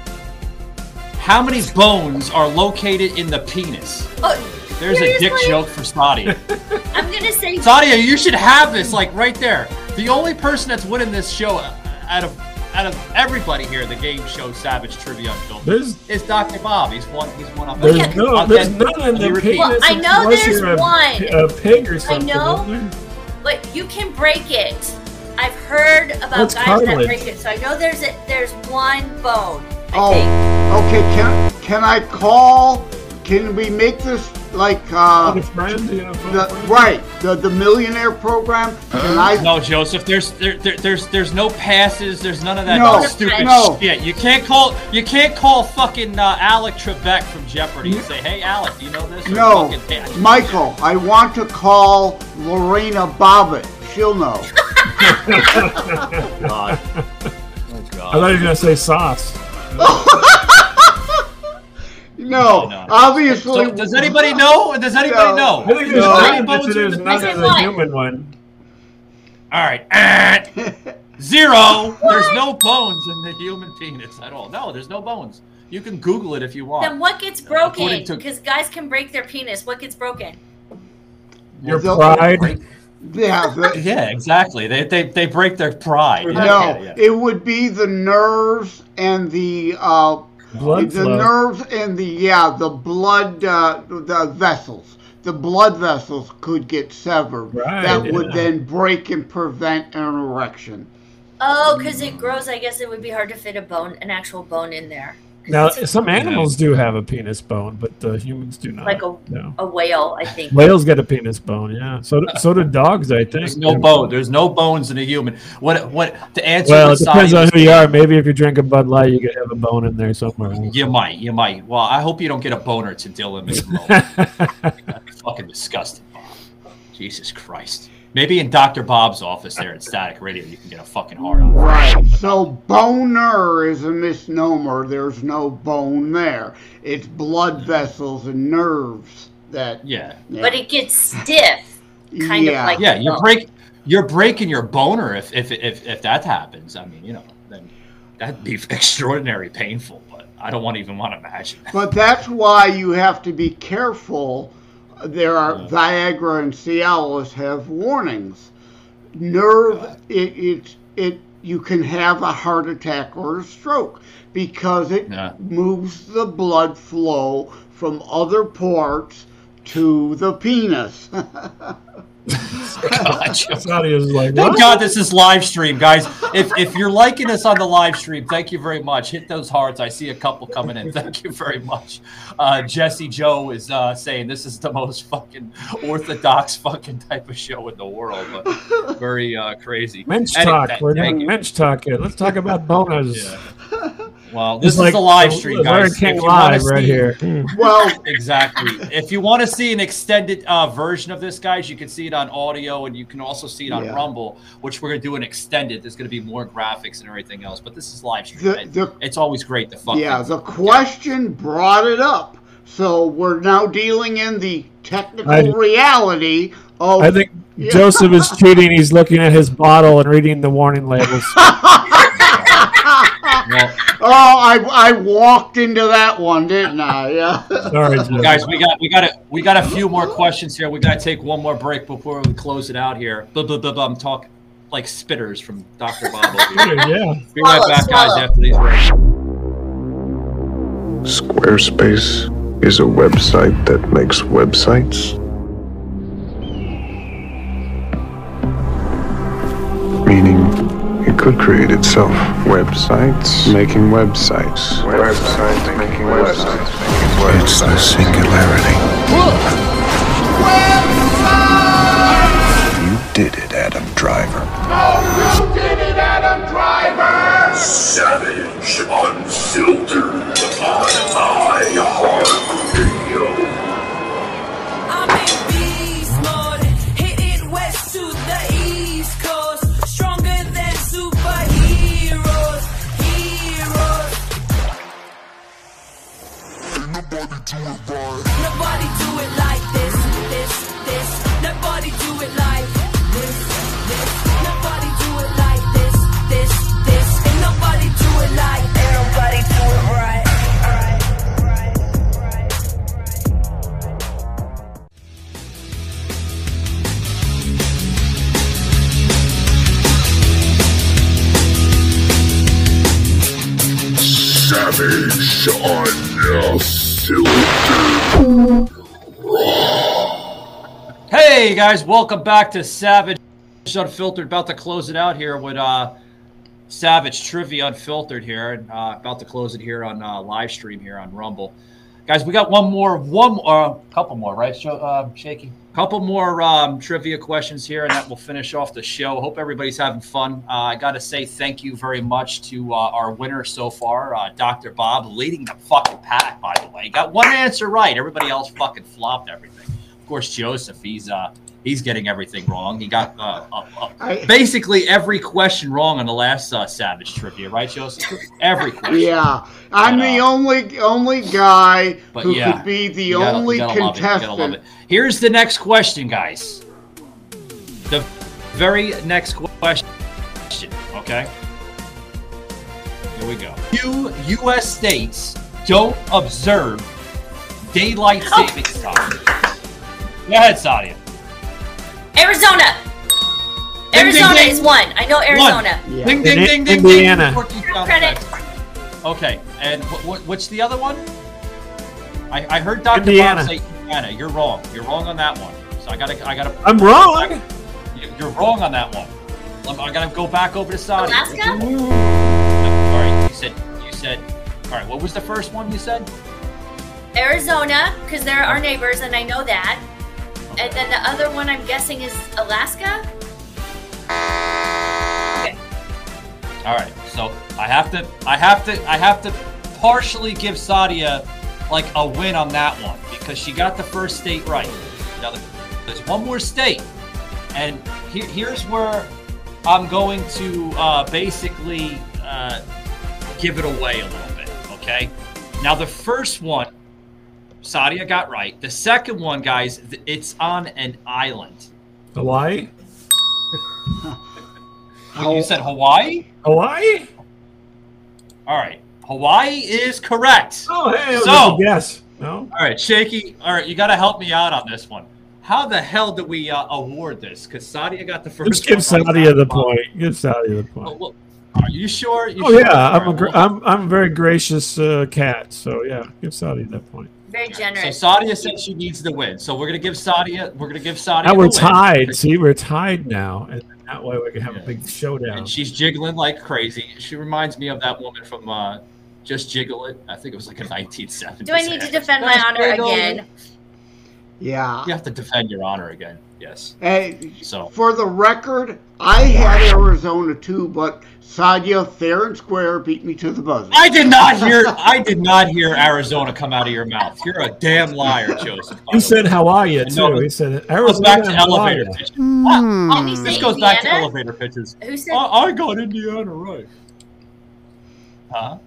How many bones are located in the penis? Oh, There's a dick joke for Sadia. I'm gonna say Sadia, you should have this like right there. The only person that's winning this show out of out of everybody here, the game show Savage Trivia Unfiltered, There's is Dr. Bob. He's one. He's one up. there's there. no I'll there's get- none in the repeat. Well, I know unless there's you're a, one. A pig or something. I know. but you can break it. I've heard about That's guys cartilage. that break it, so I know there's a, there's one bone. I Oh, think. okay. Can can I call? Can we make this like uh, Phone friend, you know, the, right the the millionaire program? Can I? No, Joseph. There's there, there, there's there's no passes. There's none of that No, stupid no. shit. You can't call you can't call fucking uh, Alec Trebek from Jeopardy and say, "Hey, Alec, do you know this?" No, fucking, Michael. I want to call Lorena Bobbitt. She'll know. God. Oh, God. I God. thought you were gonna say sauce. No, no. obviously. So, does anybody know? Does anybody No. know? I think there's No. one, How many bones are in there's the none the human one. All right. Zero. There's no bones in the human penis at all. No, there's no bones. You can Google it if you want. Then what gets broken? According to- Because guys can break their penis. What gets broken? Your They'll- pride. Yeah, the, Yeah, exactly. They, they, they break their pride. Yeah, no, yeah, yeah. it would be the nerves and the uh, Blood the flow. nerves and the yeah the blood uh, the vessels. The blood vessels could get severed. Right, that would then break and prevent an erection. Oh, because it grows. I guess it would be hard to fit a bone, an actual bone in there. 'Cause Now, some animals do have a penis bone, but uh, humans do not. like a, no. a whale, I think. Whales get a penis bone, yeah. So, so do dogs, I think. There's no bone. There's no bones in a human. What what to answer? Well, what it depends on who you are. Maybe if you drink a Bud Light, you could have a bone in there somewhere. You might. You might. Well, I hope you don't get a boner to Dylan McMullen. That'd be fucking disgusting, Jesus Christ. Maybe in Dr. Bob's office there at Static Radio, you can get a fucking hard on. Right. So boner is a misnomer. There's no bone there. It's blood vessels and nerves that. Yeah. Yeah. But it gets stiff, kind Yeah. of like Yeah, you're break you're breaking your boner if if if, if that happens. I mean, you know, then that'd be extraordinary painful, but I don't want to even want to imagine. But that's why you have to be careful. There are Viagra and Cialis have warnings. Nerve, it, it, it, you can have a heart attack or a stroke because it Yeah. moves the blood flow from other parts to the penis. Saudi is like, Thank what? God this is live stream, guys. If if you're liking us on the live stream, thank you very much. Hit those hearts. I see a couple coming in. Thank you very much. Uh, Jesse Joe is uh, saying this is the most fucking orthodox fucking type of show in the world, but very uh, crazy. Mensch Any- talk. We're doing mensch talk here. Let's talk about boners. Well, this It's is like the live stream, Larry guys. King If you wanna live right here. Well, Exactly. If you want to see an extended uh, version of this, guys, you can see it on audio and you can also see it on Yeah. Rumble, which we're going to do an extended. There's going to be more graphics and everything else, but this is live stream. The- the- it's always great to fuck yeah, the up. question brought it up. So we're now dealing in the technical I- reality of. I think Yeah. Joseph is cheating. He's looking at his bottle and reading the warning labels. Well, Oh, Oh, I, I walked into that one, didn't I? Yeah. Sorry, Joe. guys, we got we got a we got a few more questions here. We got to take one more break before we close it out here. Blah, blah, blah, blah. I'm talking like spitters from Dr. Bob. over here. yeah. Be right back, guys, after these breaks. Squarespace is a website that makes websites. Could create itself. Websites making websites. Websites making websites. It's the singularity. You did it, Adam Driver. No, you did it, Adam Driver! Savage, unfiltered, I heart Nobody do it like this, this, this. Nobody do it like this, this. Nobody do it like this, this, this. Nobody do it like. Nobody do it right. Right, right, right, right, right. Savage, unfiltered. Hey guys, welcome back to Savage Unfiltered. About to close it out here with uh Savage Trivia Unfiltered here, and uh, about to close it here on uh, live stream here on Rumble. Guys, we got one more, one uh, a couple more, right? Sho- uh, Shaky, couple more um, trivia questions here, and that will finish off the show. Hope everybody's having fun. Uh, I got to say thank you very much to uh, our winner so far, uh, Dr. Bob, leading the fucking pack. By the way, got one answer right. Everybody else fucking flopped everything. Of course, Joseph, he's uh, he's getting everything wrong. He got uh, uh, uh, basically every question wrong on the last uh, Savage trivia, right, Joseph? Every question. Yeah, I'm But, the uh, only only guy who yeah, could be the gotta- only you gotta love it, you gotta love contestant. It. Here's the next question, guys. The very next question. Okay. Here we go. Few U.S. states don't observe daylight Oh. time. Go ahead, Sadia. Arizona. Ding, Arizona ding, ding. is one. I know Arizona. One. Ding, ding, Indi- ding, ding, Indiana. ding. Credit. Okay, and what, what, what's the other one? I, I heard Dr. Indiana. Bob say Indiana. You're wrong. You're wrong on that one. So I gotta, I gotta. I'm wrong. You- You're wrong on that one. I'm- I gotta go back over to Saudi. Alaska? All right, you said, you said. All right, what was the first one you said? Arizona, because they're our neighbors, and I know that. And then the other one I'm guessing is Alaska. Okay. All right, so I have to, I have to, I have to partially give Sadia like a win on that one because she got the first state right. Now there's one more state, and here, here's where I'm going to uh, basically uh, give it away a little bit. Okay. Now the first one, Sadia got right. The second one, guys, it's on an island. Hawaii? You said Hawaii? Hawaii? All right. Hawaii is correct. Oh, hey, so, yes. No? all right, Shaky. All right, you got to help me out on this one. How the hell did we uh, award this? Because Sadia got the first. Let's give one right. Sadia the point. Give Sadia the point. Oh, well, are you sure? You Oh sure? yeah, I'm a All gr- right, I'm I'm a very gracious uh, cat. So yeah, give Sadia that point. Very generous. So generous. Sadia said she needs the win. So we're gonna give Sadia. We're gonna give Sadia. Now we're win. tied. See, we're tied now, and that way we can have a big showdown. And she's jiggling like crazy. She reminds me of that woman from uh, Just Jiggle It. I think it was like a 1970s. Do I need to defend my honor again? Yeah. You have to defend your honor again. Yes. Hey, So for the record, I had Arizona too, but Sadia fair and square beat me to the buzzer. I did not hear. I did not hear Arizona come out of your mouth. You're a damn liar, Joseph. by He the said way. Hawaii And no, too. He said "Arizona." Goes Arizona. back to Hawaii. elevator pitches. Didn't he This say goes back to elevator pitches. Who said? I, I got Indiana right. Huh?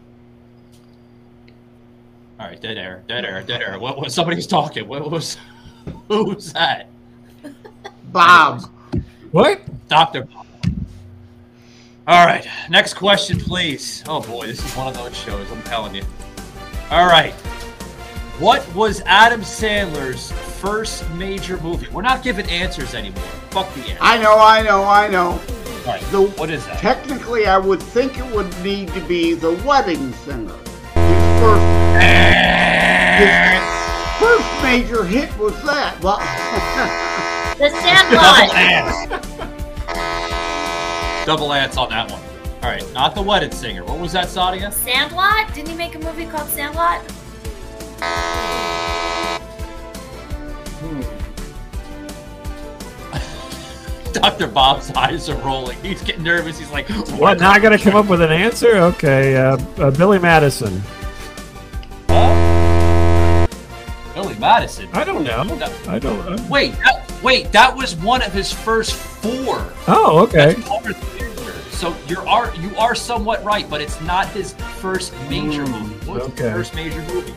All right, dead air, dead air, dead air. What was somebody's talking? What was? Who was that? Bob. What? Doctor. Bob. All right, next question, please. Oh boy, this is one of those shows. I'm telling you. All right, what was Adam Sandler's first major movie? We're not giving answers anymore. Fuck the answers. I know, I know, I know. All right, The, what is that? Technically, I would think it would need to be the wedding singer. His first, his first major hit was that. Well, The Double Sandlot. Double ants on that one. All right, not the wedded singer. What was that, Sadia? Sandlot? Didn't he make a movie called Sandlot? Dr. Bob's eyes are rolling. He's getting nervous. He's like, What? Now I got to come up with an answer. Okay, uh, uh, Billy Madison. Madison. I don't know. That- I don't. uh, Wait, that, wait, that was one of his first four. Oh, okay. That's part of the theater. So you are you are somewhat right, but it's not his first major movie. What's his okay. first major movie?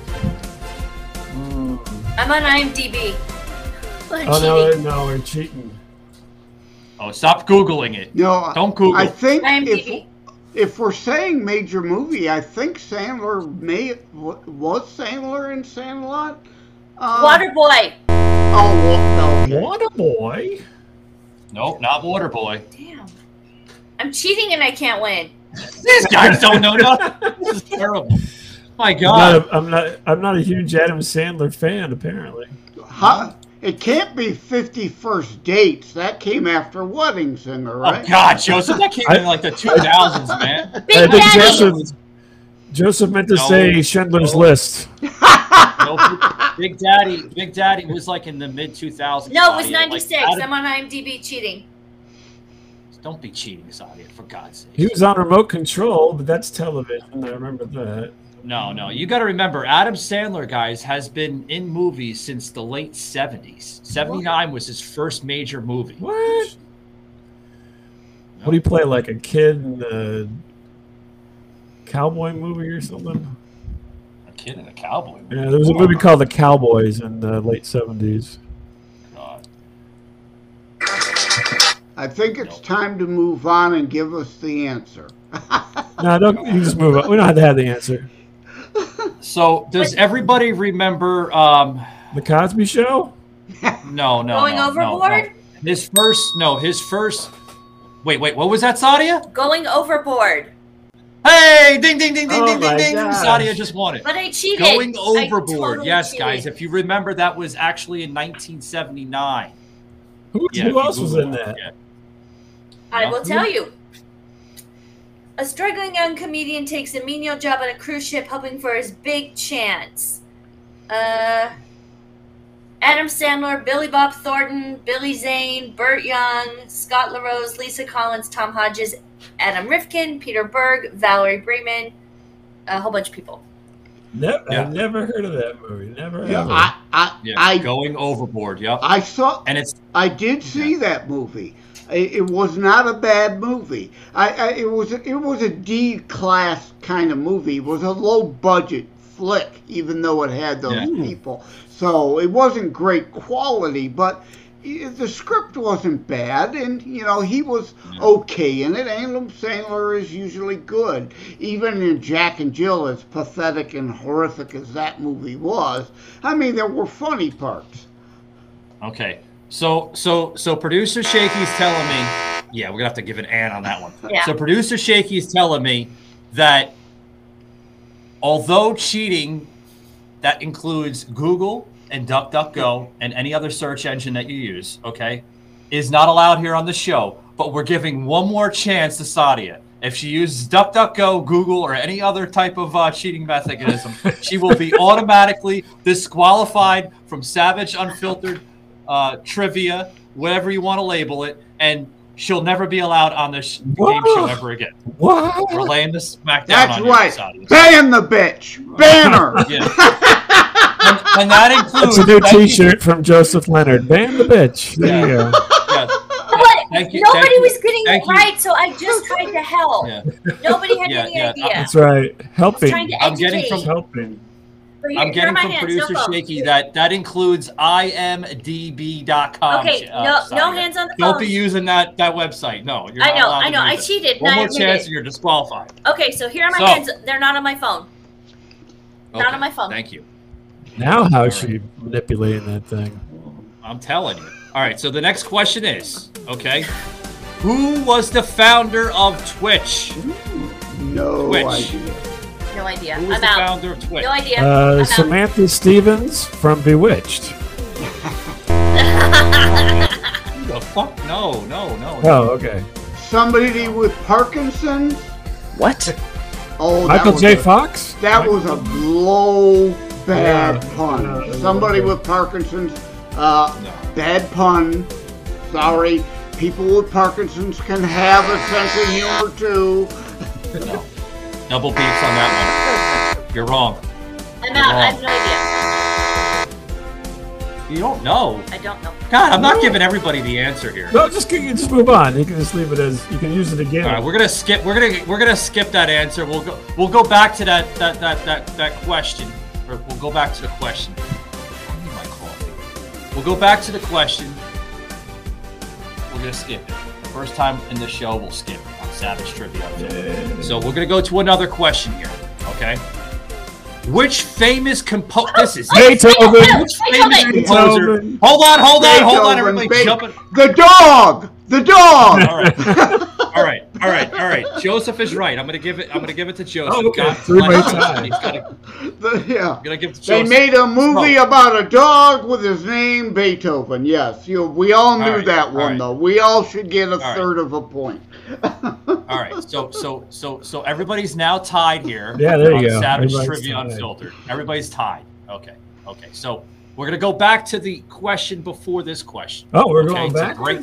I'm on IMDb. I'm Oh no, cheating. no, we're cheating. Oh, stop googling it. no, Don't Google. I think if if we're saying major movie, I think Sandler may was Sandler in Sandlot. Uh, Waterboy. Oh, well, okay. What boy! Nope, not Water Boy. Damn. I'm cheating and I can't win. These guys don't know nothing. This is terrible. My I'm God. not, a, I'm not. I'm not a huge Adam Sandler fan. Apparently. Huh? It can't be 51st Dates. That came after Wedding Singer, Oh right? God, Joseph, that came in like the 2000s, man. I Big think Joseph. Joseph meant to No. say Schindler's No. List. No, Big Daddy, Big Daddy was like in the mid 2000s. No, it was 96. Like, I'm on IMDb cheating. Don't be cheating, Sadia, for God's sake. He was on remote control, but that's television. I remember that. No, no. You got to remember, Adam Sandler, guys, has been in movies since the late 70s. 79 was his first major movie. What? What do you play like a kid in a cowboy movie or something? A kid in a cowboy movie. Yeah, there was a movie called The Cowboys in the late seventies. God. I think it's time to move on and give us the answer. No, don't. You just move on. We don't have to have the answer. So, does everybody remember? Um, The Cosby Show. no, no, Going no, no, overboard? no. His first, no, his first. Wait, wait, what was that, Sadia? Going overboard. Hey, ding, ding, ding, ding, Oh ding, ding, my ding! gosh. Sadia just won it. But I cheated. Going overboard, totally yes, cheated. guys. If you remember, that was actually in 1979. Who, Yeah, who else was in that? yeah. I will tell you. A struggling young comedian takes a menial job on a cruise ship hoping for his big chance. Uh, Adam Sandler, Billy Bob Thornton, Billy Zane, Burt Young, Scott LaRose, Lisa Collins, Tom Hodges, Adam Rifkin, Peter Berg, Valerie Breiman, a whole bunch of people. Never, Yeah. I've never heard of that movie. Never. Yeah, ever. I, I, Yeah, I, going overboard. Yep. I saw. and it's I did see that movie. It, it was not a bad movie. I, I it was it was a D class kind of movie. It was a low budget flick, even though it had those Yeah. Hmm. people. So it wasn't great quality, but the script wasn't bad, and you know he was okay in it. Adam Sandler is usually good, even in Jack and Jill, as pathetic and horrific as that movie was. I mean, there were funny parts. Okay. So so so producer Shaky's telling me, yeah, we're gonna have to give an an on that one. Yeah. So producer Shaky's telling me that although cheating, that includes Google and DuckDuckGo and any other search engine that you use, okay, is not allowed here on the show. But we're giving one more chance to Sadia. If she uses DuckDuckGo, Google, or any other type of uh, cheating mechanism, she will be automatically disqualified from Savage Unfiltered uh, trivia, whatever you want to label it, and she'll never be allowed on this game show ever again. What? We're laying the smack down That's on right. you, Sadia. Ban the bitch. Ban her. Yeah. and, and that includes That's a new T-shirt from Joseph Leonard. Ban the bitch. There you go. But Thank you- nobody thank was getting thank it you. right, so I just tried to help. Yeah. Nobody had Yeah, any yeah, idea. That's right. Helping. trying to I'm getting from Helping. But I'm getting my from hands, producer no phone. Shaky that that includes imdb.com. Okay, uh, no- no hands on the Don't phone. be using that that website. No, you're I know, allowed I know, I cheated, One I more chance, and you're disqualified. Okay, so here are my So- hands. They're not on my phone. Not on my phone. Thank you. Now how's she manipulating that thing? I'm telling you. All right, so the next question is, okay, who was the founder of Twitch? No Twitch. idea. No idea. Who was I'm the out. founder of Twitch? No idea. Uh, I'm out. Samantha Stevens from Bewitched. Who the fuck? No, no, no. no. Oh, okay. Somebody with Parkinson's. What? Oh, Michael was J. a- Fox. That was a low, bad Yeah. pun. Yeah. Somebody with Parkinson's. Uh, No. Bad pun. Sorry. People with Parkinson's can have a sense of humor too. No. Double beeps on that one. You're wrong. I'm out. I have no idea. You don't know. I don't know. God, I'm not giving everybody the answer here. No, just you just move on. You can just leave it as you can use it again. All right, we're gonna skip. We're gonna we're gonna skip that answer. We'll go. We'll go back to that that that that that question. Or we'll go back to the question. I need my coffee. We'll go back to the question. We're gonna skip it. The first time in the show, we'll skip it on Savage Trivia. So we're gonna go to another question here. Okay. Which famous composer? This is Beethoven. Which famous Beethoven. composer? Hold on, hold on, hold on, everybody, Be- jumping. The dog. The dog. All right, all right, all right, all right. Joseph is right. I'm gonna give it. I'm gonna give it to Joseph. Oh, okay. God Three-way bless tie. him. He's gotta- The- yeah. I'm gonna give it to They made a movie No. about a dog with his name Beethoven. Yes, you. We all knew right, that all one right. though. We all should get a right. third of a point. All right, so so so so everybody's now tied here. Yeah, there you go. Savage Everybody's Trivia tied. Unfiltered. Everybody's tied. Okay, okay. So we're gonna go back to the question before this question. Oh, we're okay, going back. break-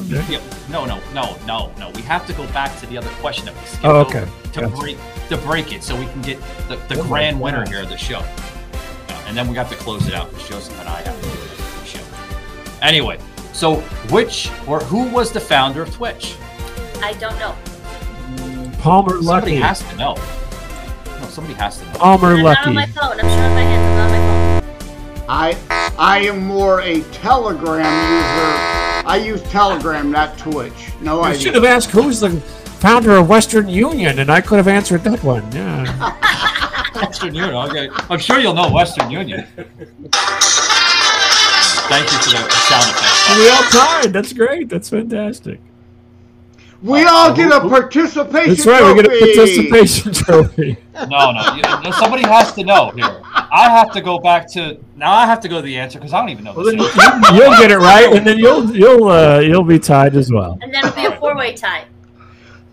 Okay. Yep. No, no, no, no, no. We have to go back to the other question that we skipped Oh, okay. to Gotcha. break to break it, so we can get the, the Oh grand winner here of the show. Uh, and then we have to close it out because Joseph and I have to do the show. Anyway, so which or who was the founder of Twitch? I don't know. Palmer Somebody Luckey. has to know. No, somebody has to know. Palmer I'm not on my Luckey. phone. I'm showing my hands. I'm not on my phone. I I am more a Telegram user. I use Telegram, not Twitch. No I idea. should have asked who's the founder of Western Union, and I could have answered that one. Yeah. Western Union. Okay. I'm sure you'll know Western Union. Thank you for the sound effect. we all tied. That's great. That's fantastic. We all get a participation That's right. We get a trophy. participation trophy. No, no. You, no, somebody has to know here. I have to go back to now. I have to go to the answer because I don't even know. Well, This then answer. you, will get it right, and then you'll you'll uh, you'll be tied as well. And then it'll be a four-way tie.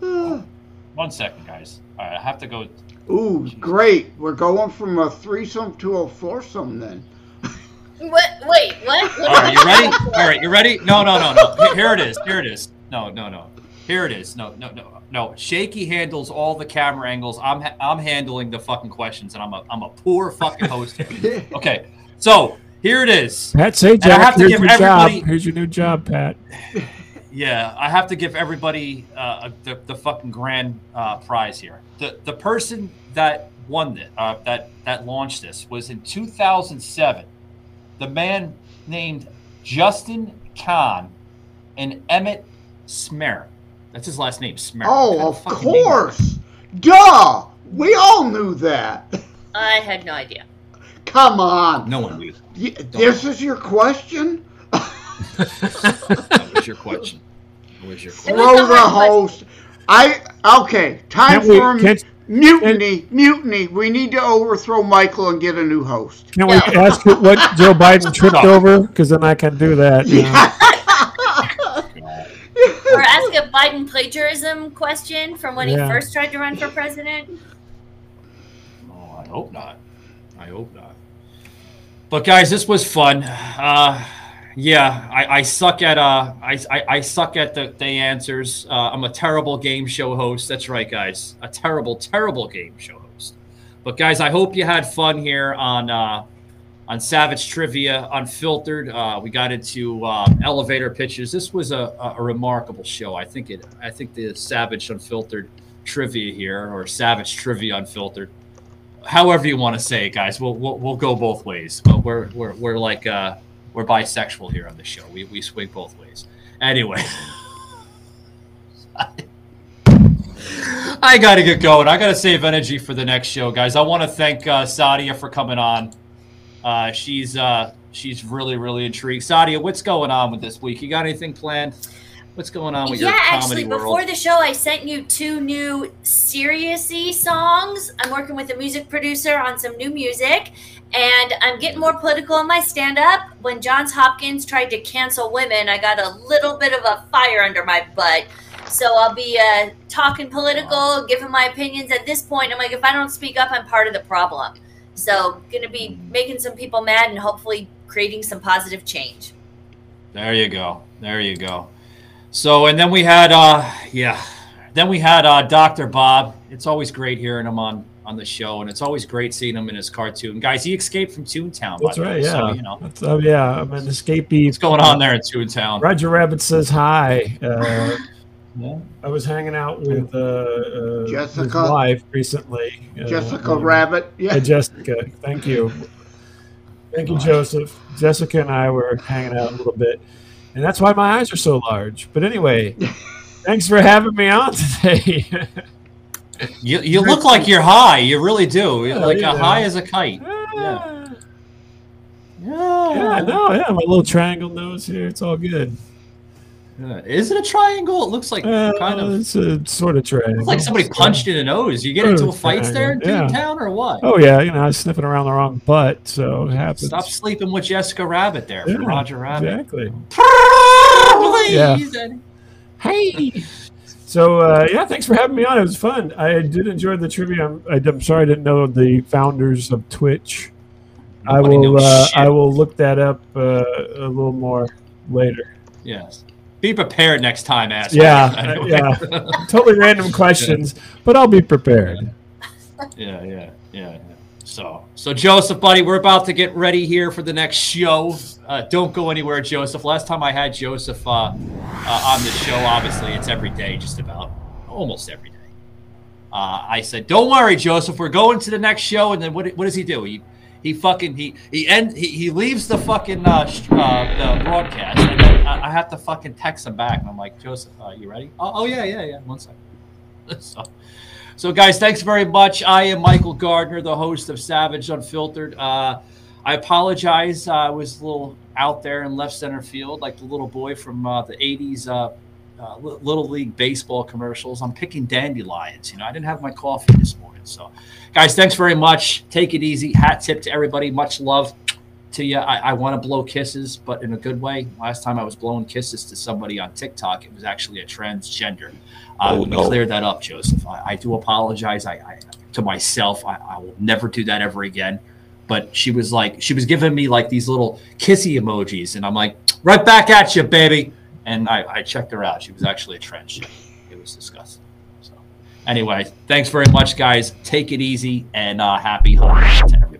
One second, guys. All right, I have to go. Ooh, great. We're going from a threesome to a foursome then. What? Wait, what? All right, you ready? All right, you ready? No, no, no, no. Here- Here it is. Here it is. No, no, no. Here it is. No, no, no, no. Shaky handles all the camera angles. I'm ha- I'm handling the fucking questions, and I'm a I'm a poor fucking host. Okay, so here it is. Pat, say And I Jack, have to here's give your job. Here's your new job, Pat. Yeah, I have to give everybody uh, the, the fucking grand uh, prize here. The the person that won it, uh, that that launched this, was in 2007. The man named Justin Kan and Emmett Smer. That's his last name, Smer. What Oh, kind of fucking course. Duh. We all knew that. I had no idea. Come on. No one knew. Y- This is your question? What was your question? What was your question? Throw the host. I okay. Time Can't we- for can't- mutiny. Mutiny. We need to overthrow Michael and get a new host. Can we ask what Joe Biden tripped over? Because then I can do that. you know. Or ask a Biden plagiarism question from when Yeah. he first tried to run for president. Oh, I hope not. I hope not. But guys, this was fun. Uh, yeah, I, I suck at uh, I, I, I suck at the, the answers. Uh, I'm a terrible game show host. That's right, guys. A terrible, terrible game show host. But guys, I hope you had fun here on uh, on Savaged Trivia Unfiltered. Uh, we got into uh, elevator pitches. This was a, a, a remarkable show. I think it. I think the Savaged Unfiltered trivia here, or Savaged Trivia Unfiltered, however you want to say it, guys. We'll we'll, we'll go both ways. But we're we're, we're like uh, we're bisexual here on the show. We we swing both ways. Anyway. I got to get going. I got to save energy for the next show, guys. I want to thank uh, Sadia for coming on. Uh, she's uh, she's really really intrigued. Sadia, what's going on with this week? You got anything planned? What's going on with yeah, your actually, comedy world? before the show, I sent you two new seriousy songs. I'm working with a music producer on some new music, and I'm getting more political in my stand-up. When Johns Hopkins tried to cancel women, I got a little bit of a fire under my butt. So I'll be uh, talking political, giving my opinions. At this point, I'm like, if I don't speak up, I'm part of the problem. So, gonna be making some people mad and hopefully creating some positive change. There you go. There you go. So, and then we had, uh, yeah, then we had uh, Dr. Bob. It's always great hearing him on on the show, and it's always great seeing him in his cartoon. Guys, he escaped from Toontown. by That's the way, right. Yeah. So, you know, That's- oh, yeah. I'm an escapee. what's going on there in Toontown? Roger Rabbit says hi. Uh, Yeah. I was hanging out with uh, uh, his Jessica. wife recently. Uh, Jessica uh, Rabbit. Yeah, Yeah. Jessica. Thank you. Thank you, Joseph. Jessica and I were hanging out a little bit, and that's why my eyes are so large. But anyway, thanks for having me on today. You, you look like you're high. You really do. Yeah, like you a high as a kite. Yeah. yeah, no, yeah, my little triangle nose here. It's all good. Yeah. Is it a triangle? It looks like Uh, kind of. It's a sort of triangle. Looks like somebody punched in the nose. You get into a fights there in Yeah. Toontown or what? Oh yeah, you know, I was sniffing around the wrong butt, so it happens. Stop sleeping with Jessica Rabbit there Yeah, Roger Rabbit. Exactly. Please, Eddie. Hey. So uh, yeah, thanks for having me on. It was fun. I did enjoy the trivia. I'm, I'm sorry I didn't know the founders of Twitch. I will. Uh. I will look that up uh, a little more later. Yes. Be prepared next time, asshole. Yeah, Anyway. yeah. totally random questions, but I'll be prepared. Yeah, yeah, yeah. yeah. So, so Joseph, buddy, we're about to get ready here for the next show. Uh, don't go anywhere, Joseph. Last time I had Joseph uh, uh, on the show, obviously it's every day, just about, almost every day. Uh, I said, "Don't worry, Joseph. We're going to the next show." And then what? What does he do? He he fucking he he end he, he leaves the fucking uh, sh- uh, the broadcast and then I, I have to fucking text him back, and I'm like, Joseph, uh, you ready? Oh, oh yeah, yeah, yeah. One second. so, so guys, thanks very much. I am Michael Gardner, the host of Savaged Unfiltered. Uh, I apologize. I was a little out there in left center field, like the little boy from uh, the '80s uh, uh, Little League baseball commercials. I'm picking dandelions. You know, I didn't have my coffee this morning. So, guys, thanks very much. Take it easy. Hat tip to everybody. Much love to you. I, I want to blow kisses, but in a good way. Last time I was blowing kisses to somebody on TikTok, it was actually a transgender. Uh, Oh, we no. cleared that up, Joseph. I, I do apologize. I, I to myself. I, I will never do that ever again. But she was like, she was giving me like these little kissy emojis, and I'm like, right back at you, baby. And I, I checked her out. She was actually a transgender. It was disgusting anyway, thanks very much, guys. Take it easy and uh, happy hunting to everybody.